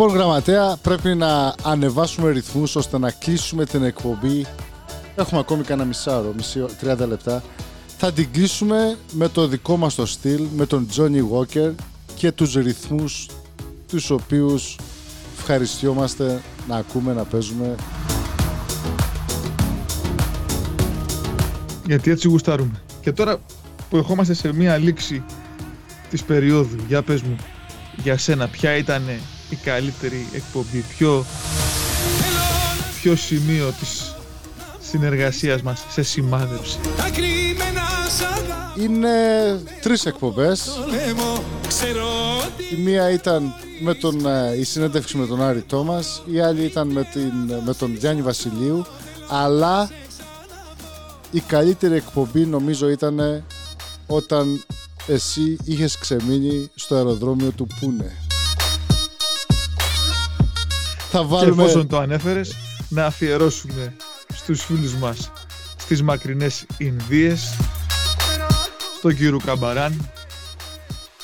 Λοιπόν, γραμματέα, πρέπει να ανεβάσουμε ρυθμούς ώστε να κλείσουμε την εκπομπή. Έχουμε ακόμη κανένα μισάρο, μισή, 30 λεπτά. Θα την κλείσουμε με το δικό μας το στυλ, με τον Johnny Walker και τους ρυθμούς τους οποίους ευχαριστιόμαστε να ακούμε, να παίζουμε. Γιατί έτσι γουστάρουμε. Και τώρα που ερχόμαστε σε μία λήξη της περίοδου, για πες μου, για σένα, ποια ήταν η καλύτερη εκπομπή, ποιο, ποιο σημείο της συνεργασίας μας σε σημάδεψε. Τα κρυμμένα σ' αγάπη Είναι τρεις εκπομπές. λέμω Ξέρω ότι Η μία ήταν με τον, ε, η συνέντευξη με τον Άρη Τόμας, η άλλη ήταν με, την, με τον Γιάννη Βασιλείου, αλλά η καλύτερη εκπομπή νομίζω ήταν όταν εσύ είχες ξεμείνει στο αεροδρόμιο του Πούνε. Θα Και βάλουμε... εφόσον το ανέφερες, να αφιερώσουμε στους φίλους μας στις μακρινές Ινδίες, στον κύριο Καμπαράν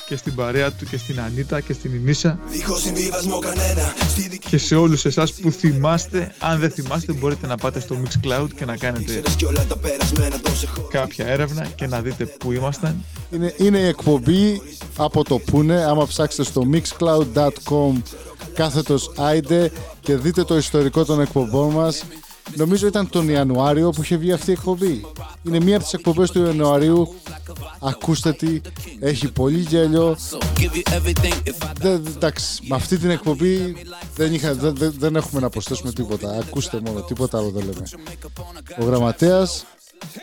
και στην παρέα του και στην Ανίτα και στην Ινίσα Δίχως συμβιβασμό κανένα Στη δική και σε όλους εσάς που θυμάστε, αν δεν θυμάστε μπορείτε να πάτε στο Mixcloud και να κάνετε Κι όλα τα περασμένα το σε έχω κάποια έρευνα και να δείτε πού ήμασταν. Είναι, είναι η εκπομπή από το Πούνε. Άμα ψάξετε στο mixcloud.com κάθετος άιντε και δείτε το ιστορικό των εκπομπών μας. Νομίζω ήταν τον Ιανουάριο που είχε βγει αυτή η εκπομπή. Είναι μία από τις εκπομπές του Ιανουαρίου. Ακούστε τι, έχει πολύ γέλιο. Δεν, εντάξει, με αυτή την εκπομπή δεν, είχα, δεν, δεν, δεν έχουμε να προσθέσουμε τίποτα. Ακούστε μόνο, τίποτα άλλο δεν λέμε. Ο γραμματέας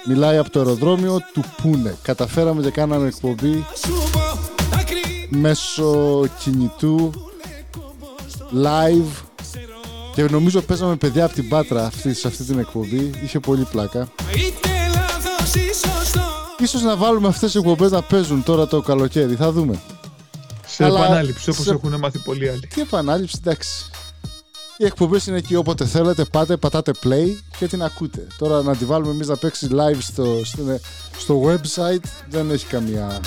μιλάει από το αεροδρόμιο του Πούνε. Καταφέραμε και κάναμε εκπομπή μέσω κινητού live και νομίζω παίζαμε παιδιά από την Πάτρα αυτή, σε αυτή την εκπομπή. Είχε πολύ πλάκα. είτε λάθος ή σωστό Ίσως να βάλουμε αυτές τις εκπομπές να παίζουν τώρα το καλοκαίρι. Θα δούμε. Σε Αλλά επανάληψη όπως σε- έχουν μάθει πολλοί άλλοι. Τι επανάληψη, εντάξει. Οι εκπομπές είναι εκεί όποτε θέλετε, πάτε, πατάτε play και την ακούτε. Τώρα να τη βάλουμε εμείς να παίξει live στο, στο, στο website δεν έχει καμία.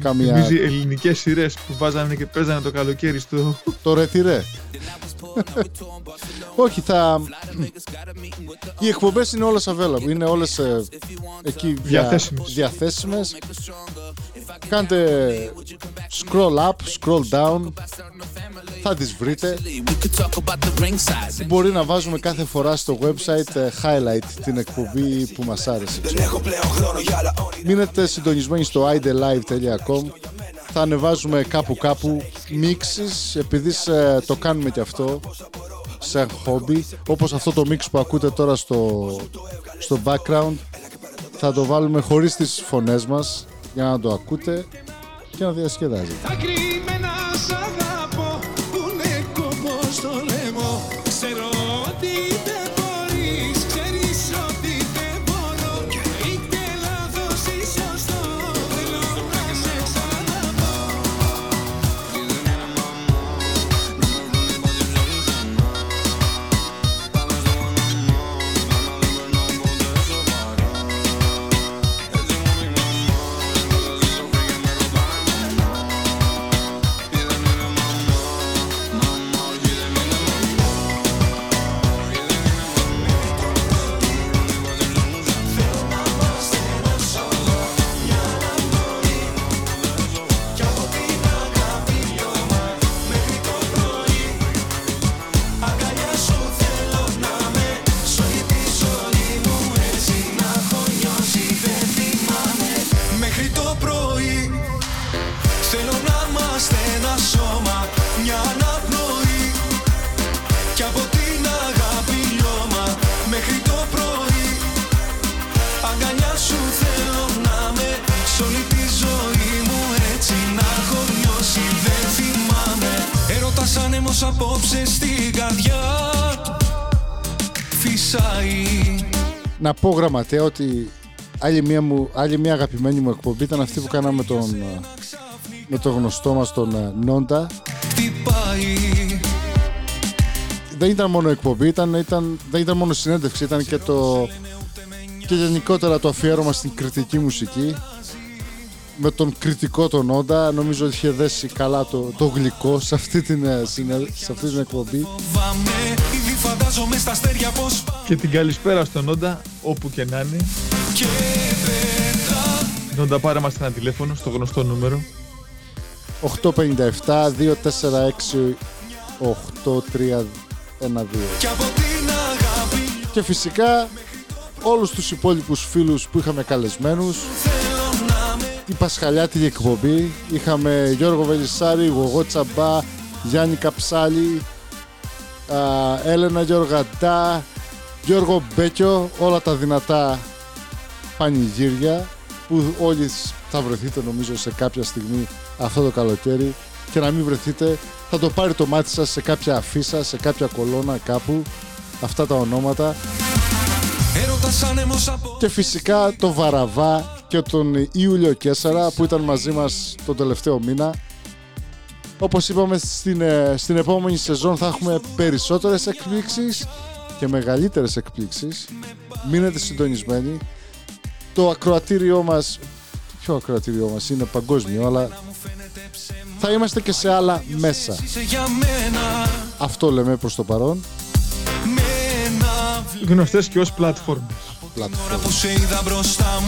Καμία... Θυμίζει ελληνικές σειρές που βάζανε και παίζανε το καλοκαίρι στο... Το ρετυρέ. Όχι, θα. Οι εκπομπές είναι όλες available. Είναι όλες εκεί δια... Διαθέσιμες. διαθέσιμες. Κάντε scroll up, scroll down. Θα τις βρείτε. Μπορεί να βάζουμε κάθε φορά στο website ε, highlight την εκπομπή που μας άρεσε. Μείνετε συντονισμένοι στο idelive.com θα ανεβάζουμε κάπου κάπου mixes επειδή σε- το κάνουμε και αυτό σαν χόμπι όπως αυτό το mix που ακούτε τώρα στο, στο background θα το βάλουμε χωρίς τις φωνές μας για να το ακούτε και να διασκεδάζετε. Γραμματέα ότι άλλη μια, μου, άλλη μια αγαπημένη μου εκπομπή ήταν αυτή που κάναμε με τον, ε, με τον γνωστό μας τον ε, Νόντα. Χτυπάει. Δεν ήταν μόνο εκπομπή, ήταν, ήταν, δεν ήταν μόνο συνέντευξη, ήταν και το και γενικότερα το αφιέρωμα στην κριτική μουσική. Με τον κριτικό τον Όντα νομίζω ότι είχε δέσει καλά το, το γλυκό σε αυτή την, ε, συνε- σε αυτή την εκπομπή Φοβάμαι Ήδη φαντάζομαι στα αστέρια πως Και την καλησπέρα στον Όντα, όπου και να είναι. Και πέτα Νόντα, πάρε μας ένα τηλέφωνο στο γνωστό νούμερο. 857 246 8312 Κι από την αγάπη και φυσικά όλους τους υπόλοιπους φίλους που είχαμε καλεσμένους θέλω να με την Πασχαλιάτικη εκπομπή είχαμε Γιώργο Βελισσάρη, Γογό Τσαμπά, Γιάννη Καψάλη, α, Έλενα Γιώργαντά, Γιώργο Μπέκιο, όλα τα δυνατά πανηγύρια που όλοι θα βρεθείτε νομίζω σε κάποια στιγμή αυτό το καλοκαίρι. Και να μην βρεθείτε θα το πάρει το μάτι σας σε κάποια αφίσα, σε κάποια κολόνα κάπου. Αυτά τα ονόματα. Έρωτας άνεμος από και φυσικά το Βαραβά και τον Ιούλιο Κέσσαρα που ήταν μαζί μας τον τελευταίο μήνα. Όπως είπαμε στην, ε, στην επόμενη σεζόν θα έχουμε περισσότερες εκπλήξεις και μεγαλύτερες εκπλήξεις. Μείνετε συντονισμένοι. Το ακροατήριό μας, ποιο ακροατήριό μας είναι παγκόσμιο, αλλά θα είμαστε και σε άλλα μέσα. Είσαι για μένα Αυτό λέμε προς το παρόν. Με ένα Γνωστές και ως πλατφόρμες. Ώρα που σε είδα μπροστά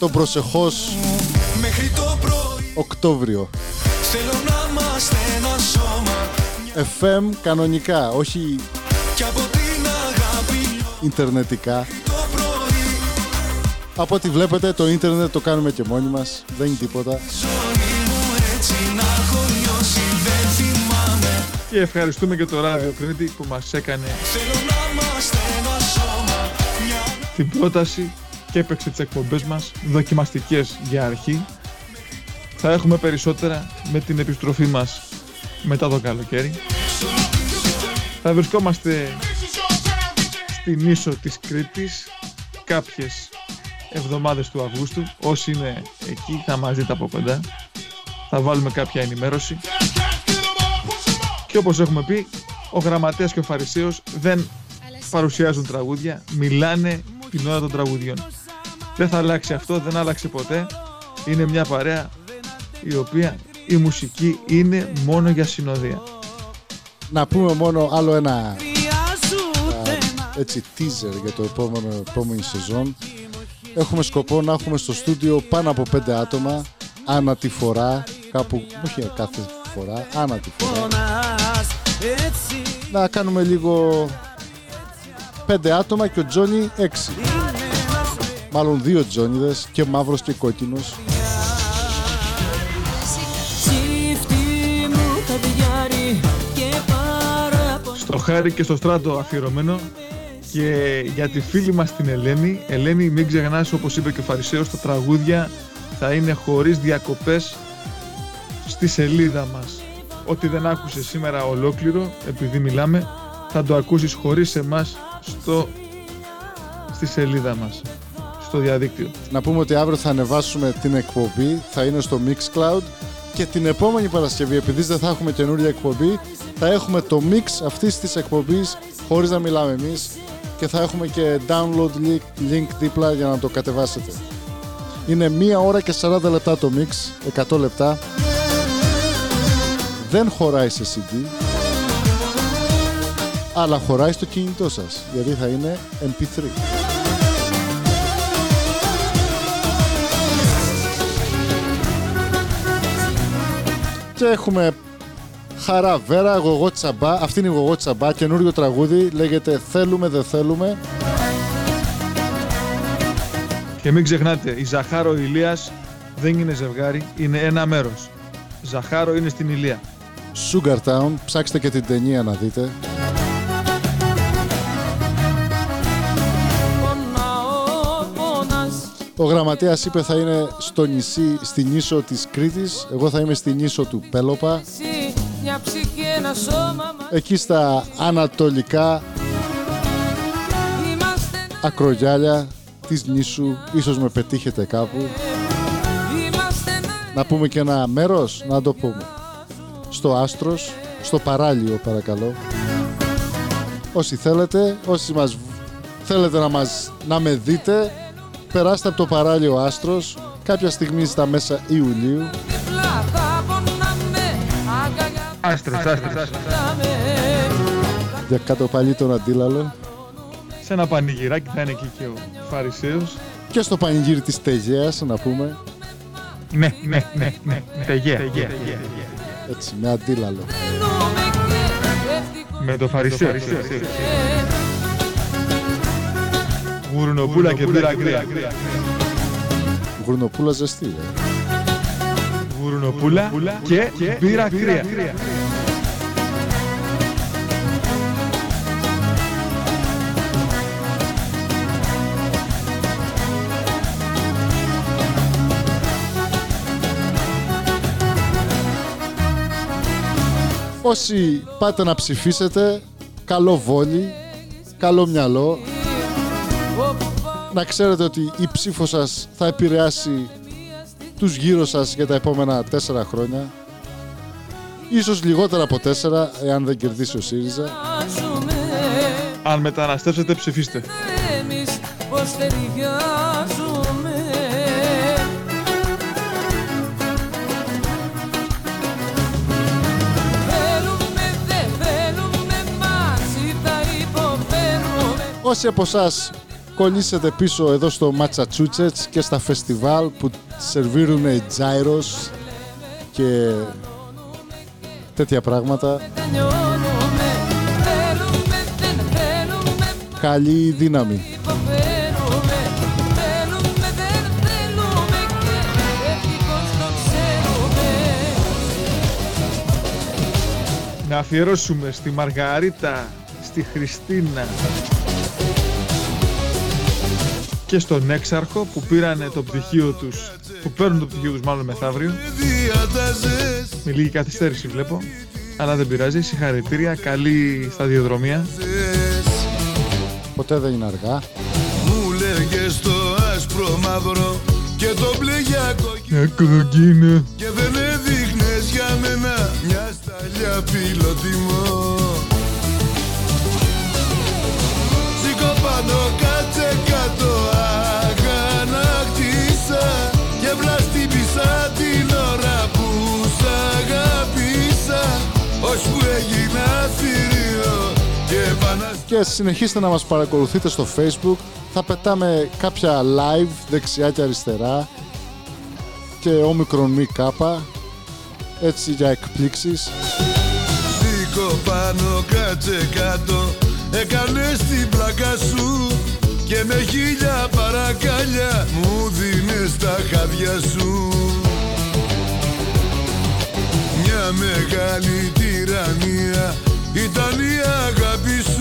το προσεχώς Μέχρι το πρωί Οκτώβριο. Θέλω να είμαστε ένα σώμα FM κανονικά, όχι Κι από την αγάπη ιντερνετικά. το πρωί Από ό,τι βλέπετε το ίντερνετ το κάνουμε και μόνοι μας, δεν είναι τίποτα. Ζωή μου έτσι να έχω νιώσει Δεν θυμάμαι Και ευχαριστούμε και το ράδιο Κρήτη που μας έκανε Θέλω να είμαστε ένα σώμα Μια την πρόταση και έπαιξε τις εκπομπές μας δοκιμαστικές για αρχή. Θα έχουμε περισσότερα με την επιστροφή μας μετά το καλοκαίρι. Θα βρισκόμαστε στην ίσο της Κρήτης κάποιες εβδομάδες του Αυγούστου. Όσοι είναι εκεί θα μας δείτε από κοντά. Θα βάλουμε κάποια ενημέρωση. Και όπως έχουμε πει, ο γραμματέας και ο φαρισαίος δεν παρουσιάζουν τραγούδια, μιλάνε την ώρα των τραγουδιών. Δεν θα αλλάξει αυτό, δεν άλλαξε ποτέ. Είναι μια παρέα η οποία η μουσική είναι μόνο για συνοδεία. Να πούμε μόνο άλλο ένα α, έτσι teaser για το επόμενο, επόμενη σεζόν. Έχουμε σκοπό να έχουμε στο στούντιο πάνω από πέντε άτομα ανά τη φορά, κάπου, όχι κάθε φορά, ανά τη φορά. Να κάνουμε λίγο πέντε άτομα και ο Τζόνι έξι. Μάλλον δύο Τζόνιδες και μαύρος και κόκκινος. Τσίφτη μου χαδιάρι και παραπονή Στο Χάρη και στο Στράτο αφιερωμένο και για τη φίλη μας την Ελένη. Ελένη μην ξεχνάς όπως είπε και ο Φαρισαίος τα τραγούδια θα είναι χωρίς διακοπές στη σελίδα μας. Ό,τι δεν άκουσες σήμερα ολόκληρο επειδή μιλάμε θα το ακούσεις χωρίς εμάς στο, στη σελίδα μας στο διαδίκτυο. Να πούμε ότι αύριο θα ανεβάσουμε την εκπομπή, θα είναι στο Mixcloud και την επόμενη Παρασκευή, επειδή δεν θα έχουμε καινούρια εκπομπή, θα έχουμε το mix αυτής της εκπομπής χωρίς να μιλάμε εμείς και θα έχουμε και download link, link δίπλα για να το κατεβάσετε. Είναι μία ώρα και 40 λεπτά το mix, 100 λεπτά. Δεν χωράει σε CD, αλλά χωράει στο κινητό σας, γιατί θα είναι MP3. Και έχουμε Χαρά Βέρα, Γογό Τσαμπά. Αυτή είναι η Γογό Τσαμπά, καινούριο τραγούδι. Λέγεται Θέλουμε, δεν θέλουμε. Και μην ξεχνάτε, η Ζαχάρο Ηλίας δεν είναι ζευγάρι, είναι ένα μέρος. Ζαχάρο είναι στην Ηλία. Sugar Town, ψάξτε και την ταινία να δείτε. Ο γραμματέας είπε θα είναι στο νησί, στη νήσο της Κρήτης. Εγώ θα είμαι στη νήσο του Πέλοπα. Εσύ μια ψυχή, ένα σώμα μας Εκεί στα ανατολικά Είμαστε ακρογιάλια της νήσου. Ίσως με πετύχετε κάπου. Είμαστε Να πούμε και ένα μέρος, να το πούμε. Στο Άστρος, στο παράλιο παρακαλώ. Όσοι θέλετε, όσοι μας θέλετε να, μας, να με δείτε, περάστε από το παράλιο Άστρος κάποια στιγμή στα μέσα Ιουλίου. διπλά θα πονάμε Αγκαλιά Άστρες, άστρες. Για κάτω πάλι τον αντίλαλο. Σε ένα πανηγυράκι θα είναι εκεί και ο Φαρισαίος. Και στο πανηγύρι της Τεγέας, να πούμε. Ναι, ναι, ναι, ναι. Τεγέ. Έτσι, με αντίλαλο. Με το Φαρισαίο. Γουρνοπούλα και μπύρα κρύα. Γουρνοπούλα ζεστή, ρε. Γουρνοπούλα και μπύρα κρύα. Όσοι πάτε να ψηφίσετε, καλό βόλι, καλό μυαλό. Να ξέρετε ότι η ψήφο σας θα επηρεάσει τους γύρω σας για τα επόμενα τέσσερα χρόνια. Ίσως λιγότερα από τέσσερα, εάν δεν κερδίσει ο ΣΥΡΙΖΑ. Αν μεταναστεύσετε ψηφίστε. Εμείς πως ταιριάζουμε Θέλουμε, δεν θέλουμε μαζί τα υποφέρουμε Όσοι από εσάς κολλήσετε πίσω εδώ στο Ματσατσούτσετς και στα φεστιβάλ που σερβίρουν τζάιρος και τέτοια πράγματα, Τελειώνουμε Θέλουμε, δεν θέλουμε καλή δύναμη. υποφέρουμε Θέλουμε, δεν θέλουμε και ευτυχώς το ξέρουμε Να αφιερώσουμε στη Μαργαρίτα, στη Χριστίνα και στον Έξαρχο που πήρανε το πτυχίο τους, που παίρνουν το πτυχίο τους μάλλον μεθαύριο. Με λίγη καθυστέρηση βλέπω, αλλά δεν πειράζει. Συγχαρητήρια, καλή σταδιοδρομία. Ποτέ δεν είναι αργά. Μου λέγες το άσπρο μαύρο και το μπλε για κοκκίνο Κοκκίνο. Και δεν έδειχνες για μένα μια σταλιά πυλοτιμό και συνεχίστε να μας παρακολουθείτε στο facebook. Θα πετάμε κάποια live δεξιά και αριστερά και όμικρον μη κάπα έτσι για εκπλήξεις. Σήκω πάνω κάτσε κάτω Έκανες την πλάκα σου Και με χίλια παρακάλια Μου δίνες τα χάδια σου. Μια μεγάλη τυραννία Ήταν η αγάπη σου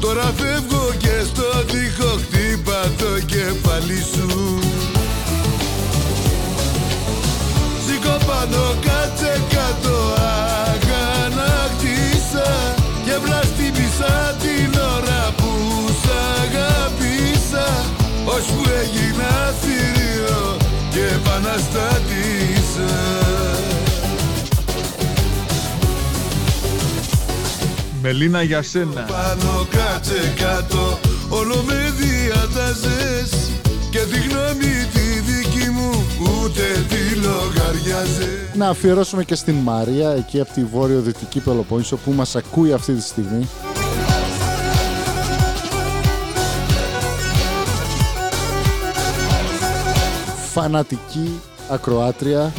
Τώρα φεύγω και στο τοίχο Χτύπα το κεφάλι σου. Σήκω πάνω κάτσε κάτω Αγανακτήσα Και βλαστήμισα την ώρα που σ' αγάπησα Ως που έγινα θηρίο Και επαναστάτησα Μελίνα για σένα. Πάνω κάτσε κάτω Όλο με διατάζες Και τη γνώμη τη δική μου Ούτε τη λογαριάζες. Να αφιερώσουμε και στην Μαρία εκεί από τη βόρειο-δυτική Πελοπόννησο που μας ακούει αυτή τη στιγμή. Φανατική ακροάτρια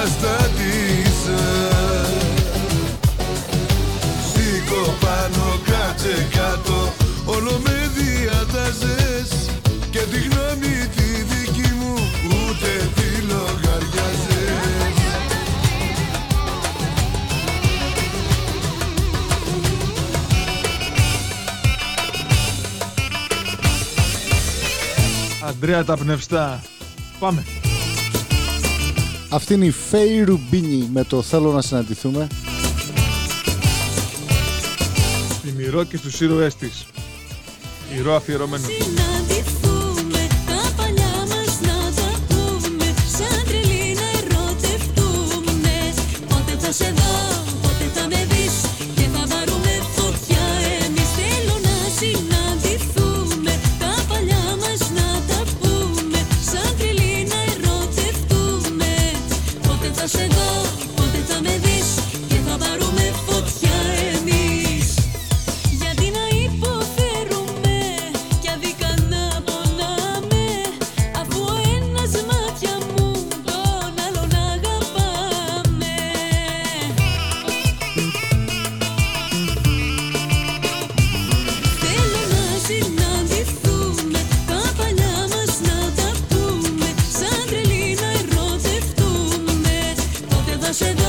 Και επαναστάτησα Σήκω πάνω κάτσε κάτω Όλο με διατάζες Και τη γνώμη τη δική μου Ούτε τη λογαριάζες Αντρέα τα πνευστά. Πάμε. Αυτή είναι η Φέη Ρουμπίνη με το θέλω να συναντηθούμε Στη Μυρό και στους ήρωές της. Ηρώ αφιερωμένο. Πότε θα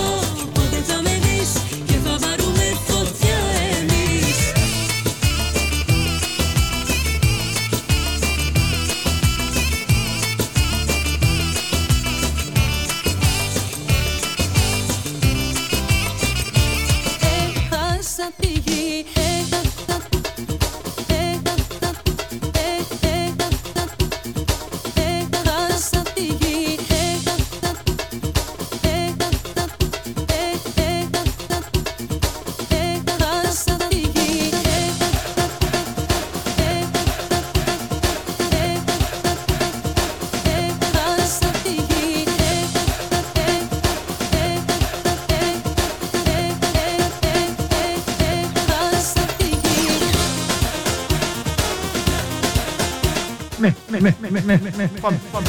ναι, ναι, ναι, ναι, ναι, ναι, πάμε, πάμε.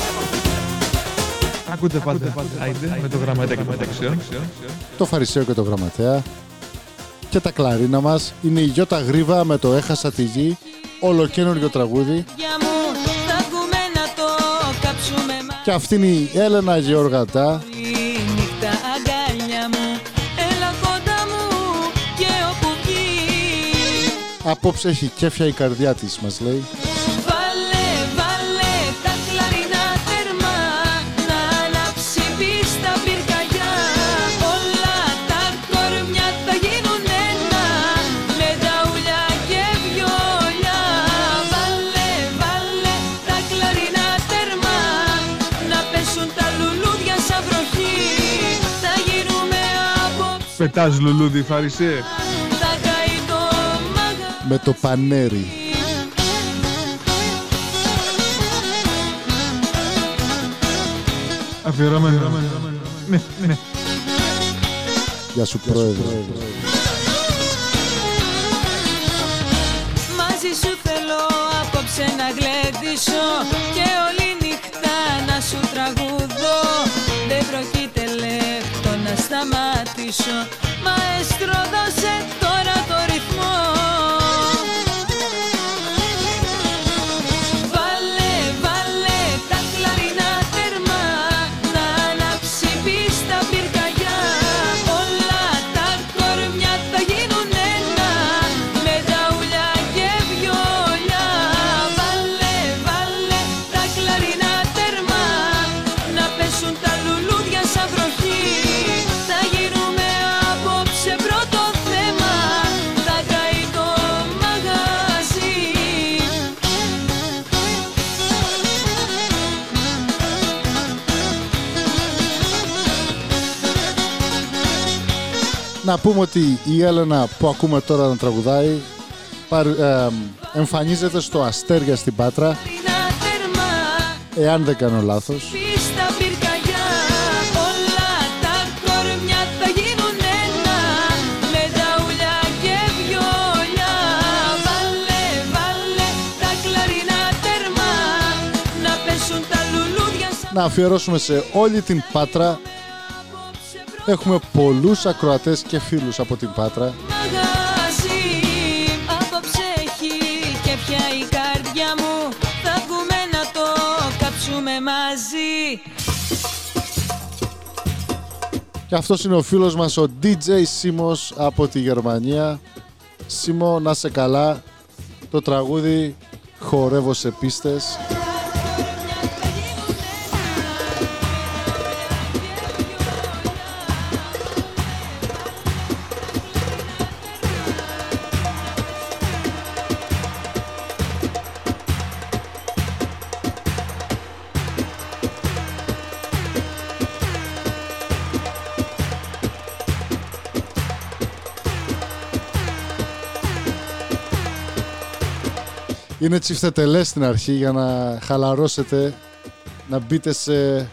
Ακούτε πάντα, άιντε, με το γραμματέα και το μεταξιών. το Φαρισαίο και το Γραμματέα. Και τα κλαρίνα μας. Είναι η Γιώτα Γρίβα με το «Έχασα τη γη» ολοκένουργιο τραγούδι. Για μου θα βγούμε να το κάψουμε και αυτή είναι η Έλενα Γεωργατά Η νύχτα αγκάλια μου. Έλα κοντά μου και όπου βγει απόψε έχει κέφια η καρδιά της μας λέει Πετάς λουλούδι Φαρισέ. Θα καεί το μαγαζί Με το πανέρι. Αφιερώμενο. Ναι, ναι. Γεια σου πρόεδρε. Μαζί σου θέλω απόψε να γλεντήσω Και όλη νύχτα να σου τραγουδώ Δεν πρόκειται λεπτό να σταματήσω Μαέστρο δώσε Να πούμε ότι η Έλενα που ακούμε τώρα να τραγουδάει παρ- ε, εμφανίζεται στο Αστέρια στην Πάτρα. Να τερμά εάν δεν κάνω λάθος. Πίστα πυρκαγιά Όλα τα κορμιά θα γίνουν ένα. Με τα ουλιά και βιολιά. Βάλε, βάλε τα κλαρινά τερμά Να πέσουν τα λουλούδια σαν να αφιερώσουμε σε όλη την Πάτρα Έχουμε πολλούς ακροατές και φίλους από την Πάτρα. Μαγαζί Απόψε έχει και πια η καρδιά μου. Θα βγούμε να το κάψουμε μαζί. Και αυτός είναι ο φίλος μας ο DJ Σίμος από τη Γερμανία. Σίμο να σε καλά. Το τραγούδι χορεύω σε πίστες Είναι τσιφτετελές στην αρχή για να χαλαρώσετε Να μπείτε σε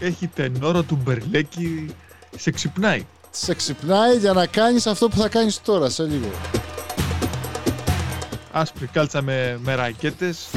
Έχει τενόρο του Μπερλέκη. Σε ξυπνάει. σε ξυπνάει για να κάνεις αυτό που θα κάνεις τώρα σε λίγο. Άσπρη κάλτσα με, με ρακέτες.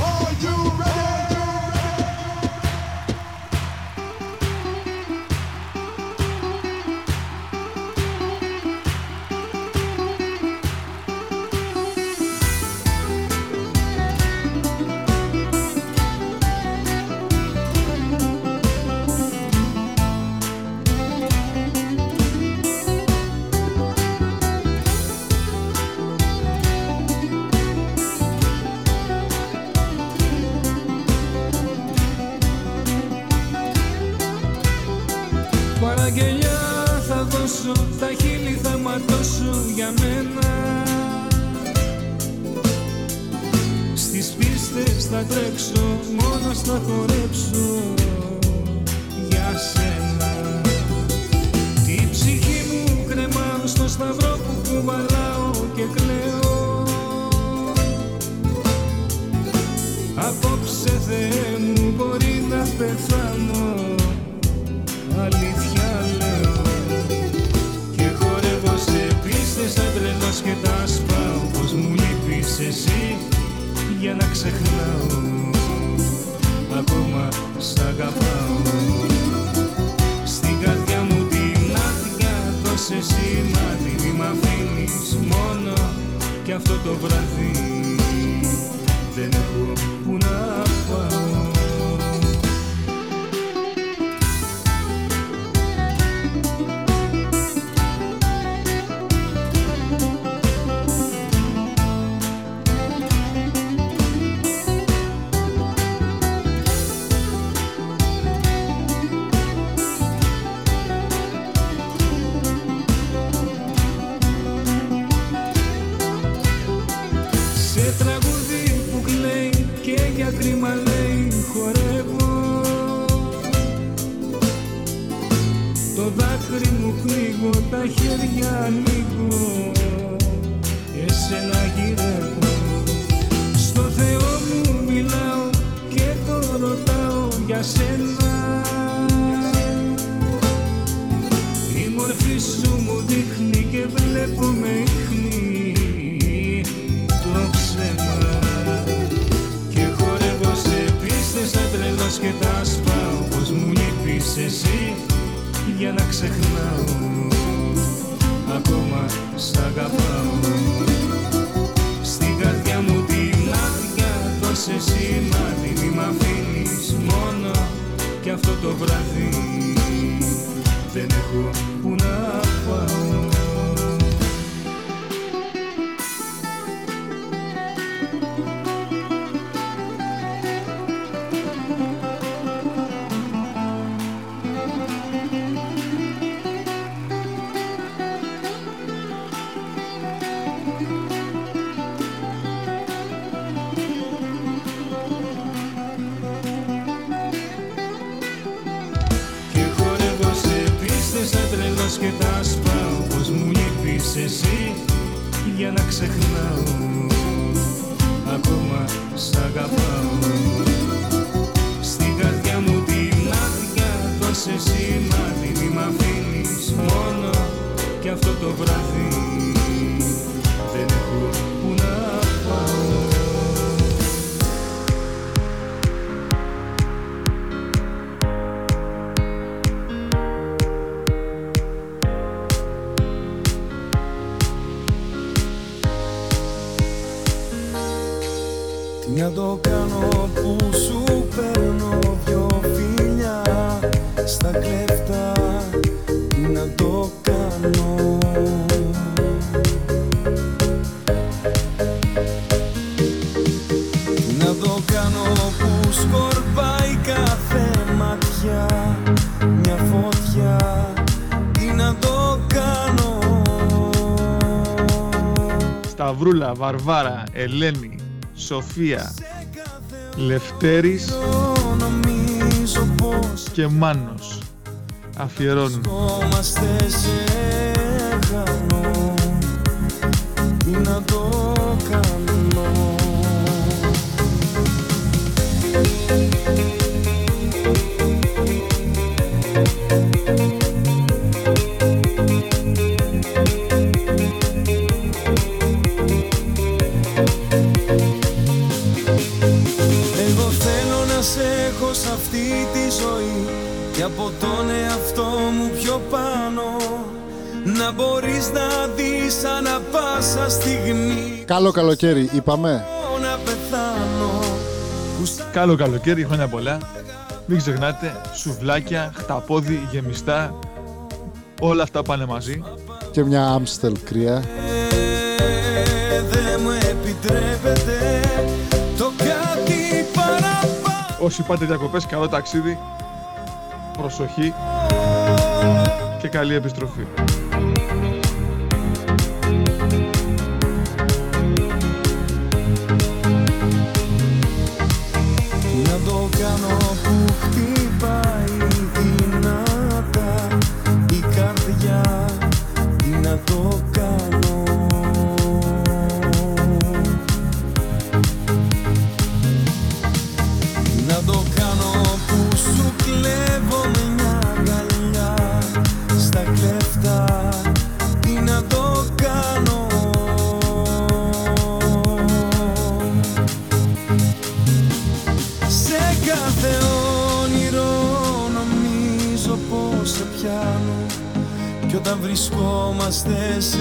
Σταυρούλα, Βαρβάρα, Ελένη, Σοφία, Λευτέρης και Μάνος αφιερώνουν. Καλό καλοκαίρι, είπαμε. Καλό καλοκαίρι, χρόνια πολλά. Μην ξεχνάτε, σουβλάκια, χταπόδι, γεμιστά. Όλα αυτά πάνε μαζί. Και μια Άμστελ κρύα. Όσοι πάτε διακοπές, καλό ταξίδι, προσοχή και καλή επιστροφή. χτες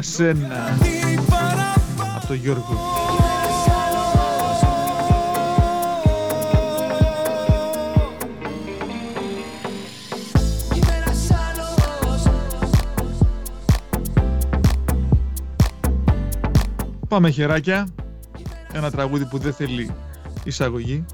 για από το Γιώργο. Πάμε χεράκια. Ένα τραγούδι που δεν θέλει εισαγωγή.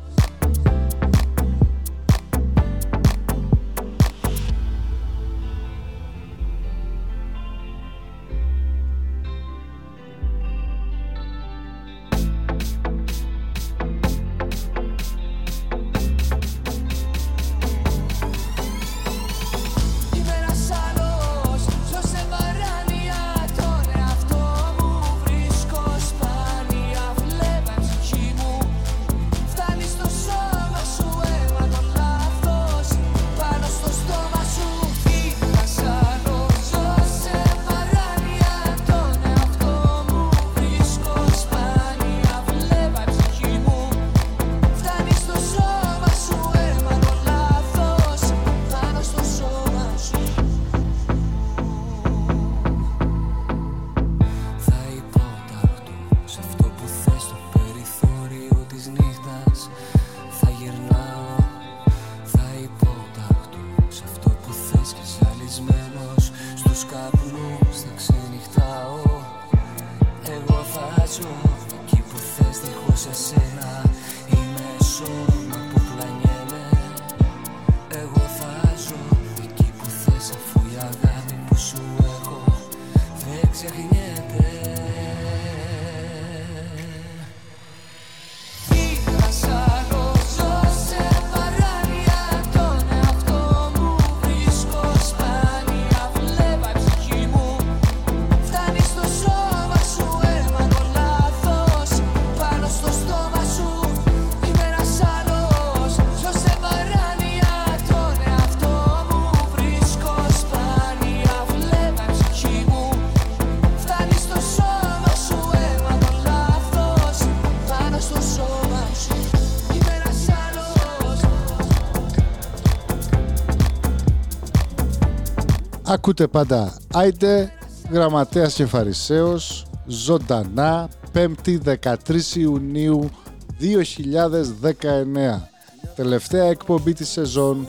ακούτε πάντα Άιντε, Γραμματέας και Φαρισαίος, ζωντανά, 5η 13 Ιουνίου 2019. Τελευταία εκπομπή της σεζόν.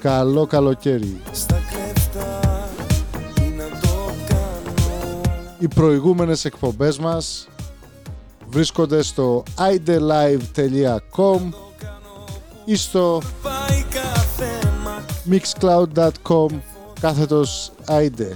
Καλό καλοκαίρι. Οι προηγούμενες εκπομπές μας βρίσκονται στο idelive.com ή στο mixcloud.com κάθετος ide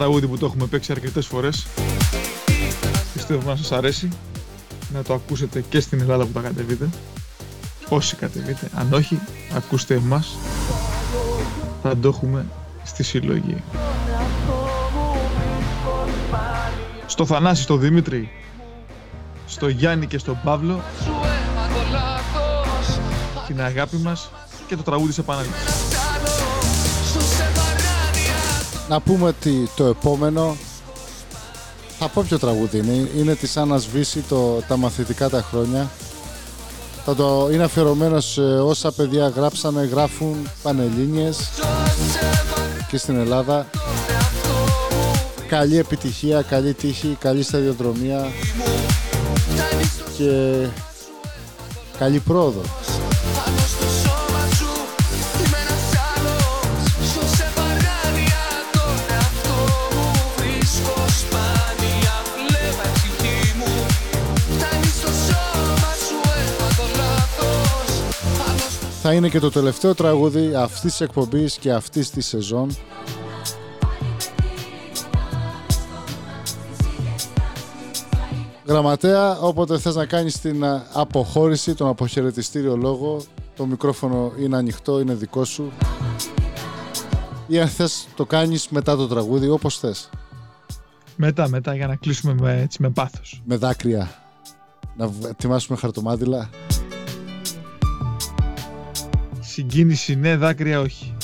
τραγούδι που το έχουμε παίξει αρκετές φορές. Πιστεύω να σας αρέσει. Να το ακούσετε και στην Ελλάδα που τα κατεβείτε. Όσοι κατεβείτε. Αν όχι, ακούστε εμάς. Θα το έχουμε στη συλλογή. Στο Θανάση, στο Δημήτρη, στο Γιάννη και στον Παύλο, Σου αίμα το λάθος την αγάπη μας και το τραγούδι σε επανάληψη. Να πούμε ότι το επόμενο θα πω ποιο τραγούδι είναι. Είναι της Άννας Βύση, το «Τα μαθητικά τα χρόνια». Θα το, είναι αφιερωμένος σε όσα παιδιά γράψανε, γράφουν πανελλήνιες και στην Ελλάδα. Καλή επιτυχία, καλή τύχη, καλή σταδιοδρομία και καλή πρόοδο. Θα είναι και το τελευταίο τραγούδι αυτής της εκπομπής και αυτής της σεζόν. Γραμματέα, όποτε θες να κάνεις την α, αποχώρηση, τον αποχαιρετιστήριο λόγο, το μικρόφωνο είναι ανοιχτό, είναι δικό σου. Ή αν θες το κάνεις μετά το τραγούδι, όπως θες. Μετά, μετά, για να κλείσουμε με, έτσι, με πάθος. Με δάκρυα. Να β- ετοιμάσουμε χαρτομάτιλα. Συγκίνηση ναι, δάκρυα όχι.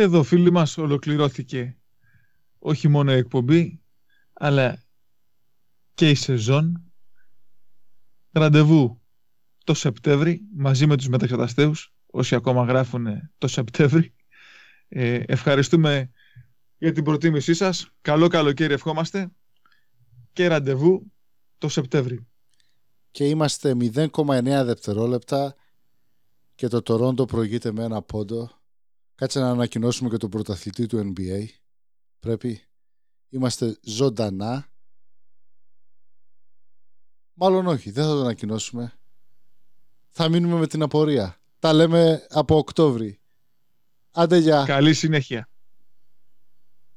Και εδώ φίλοι μας ολοκληρώθηκε όχι μόνο η εκπομπή αλλά και η σεζόν. Ραντεβού το Σεπτέμβρη μαζί με τους μεταξαταστέους όσοι ακόμα γράφουν το Σεπτέμβρη. Ε, ευχαριστούμε για την προτίμησή σας. Καλό καλοκαίρι ευχόμαστε και ραντεβού το Σεπτέμβρη. Και είμαστε 0,9 δευτερόλεπτα και το Τορόντο προηγείται με ένα πόντο. Κάτσε να ανακοινώσουμε και τον πρωταθλητή του NBA. Πρέπει. Είμαστε ζωντανά. Μάλλον όχι, δεν θα το ανακοινώσουμε. Θα μείνουμε με την απορία. Τα λέμε από Οκτώβρη. Άντε γεια. Καλή συνέχεια.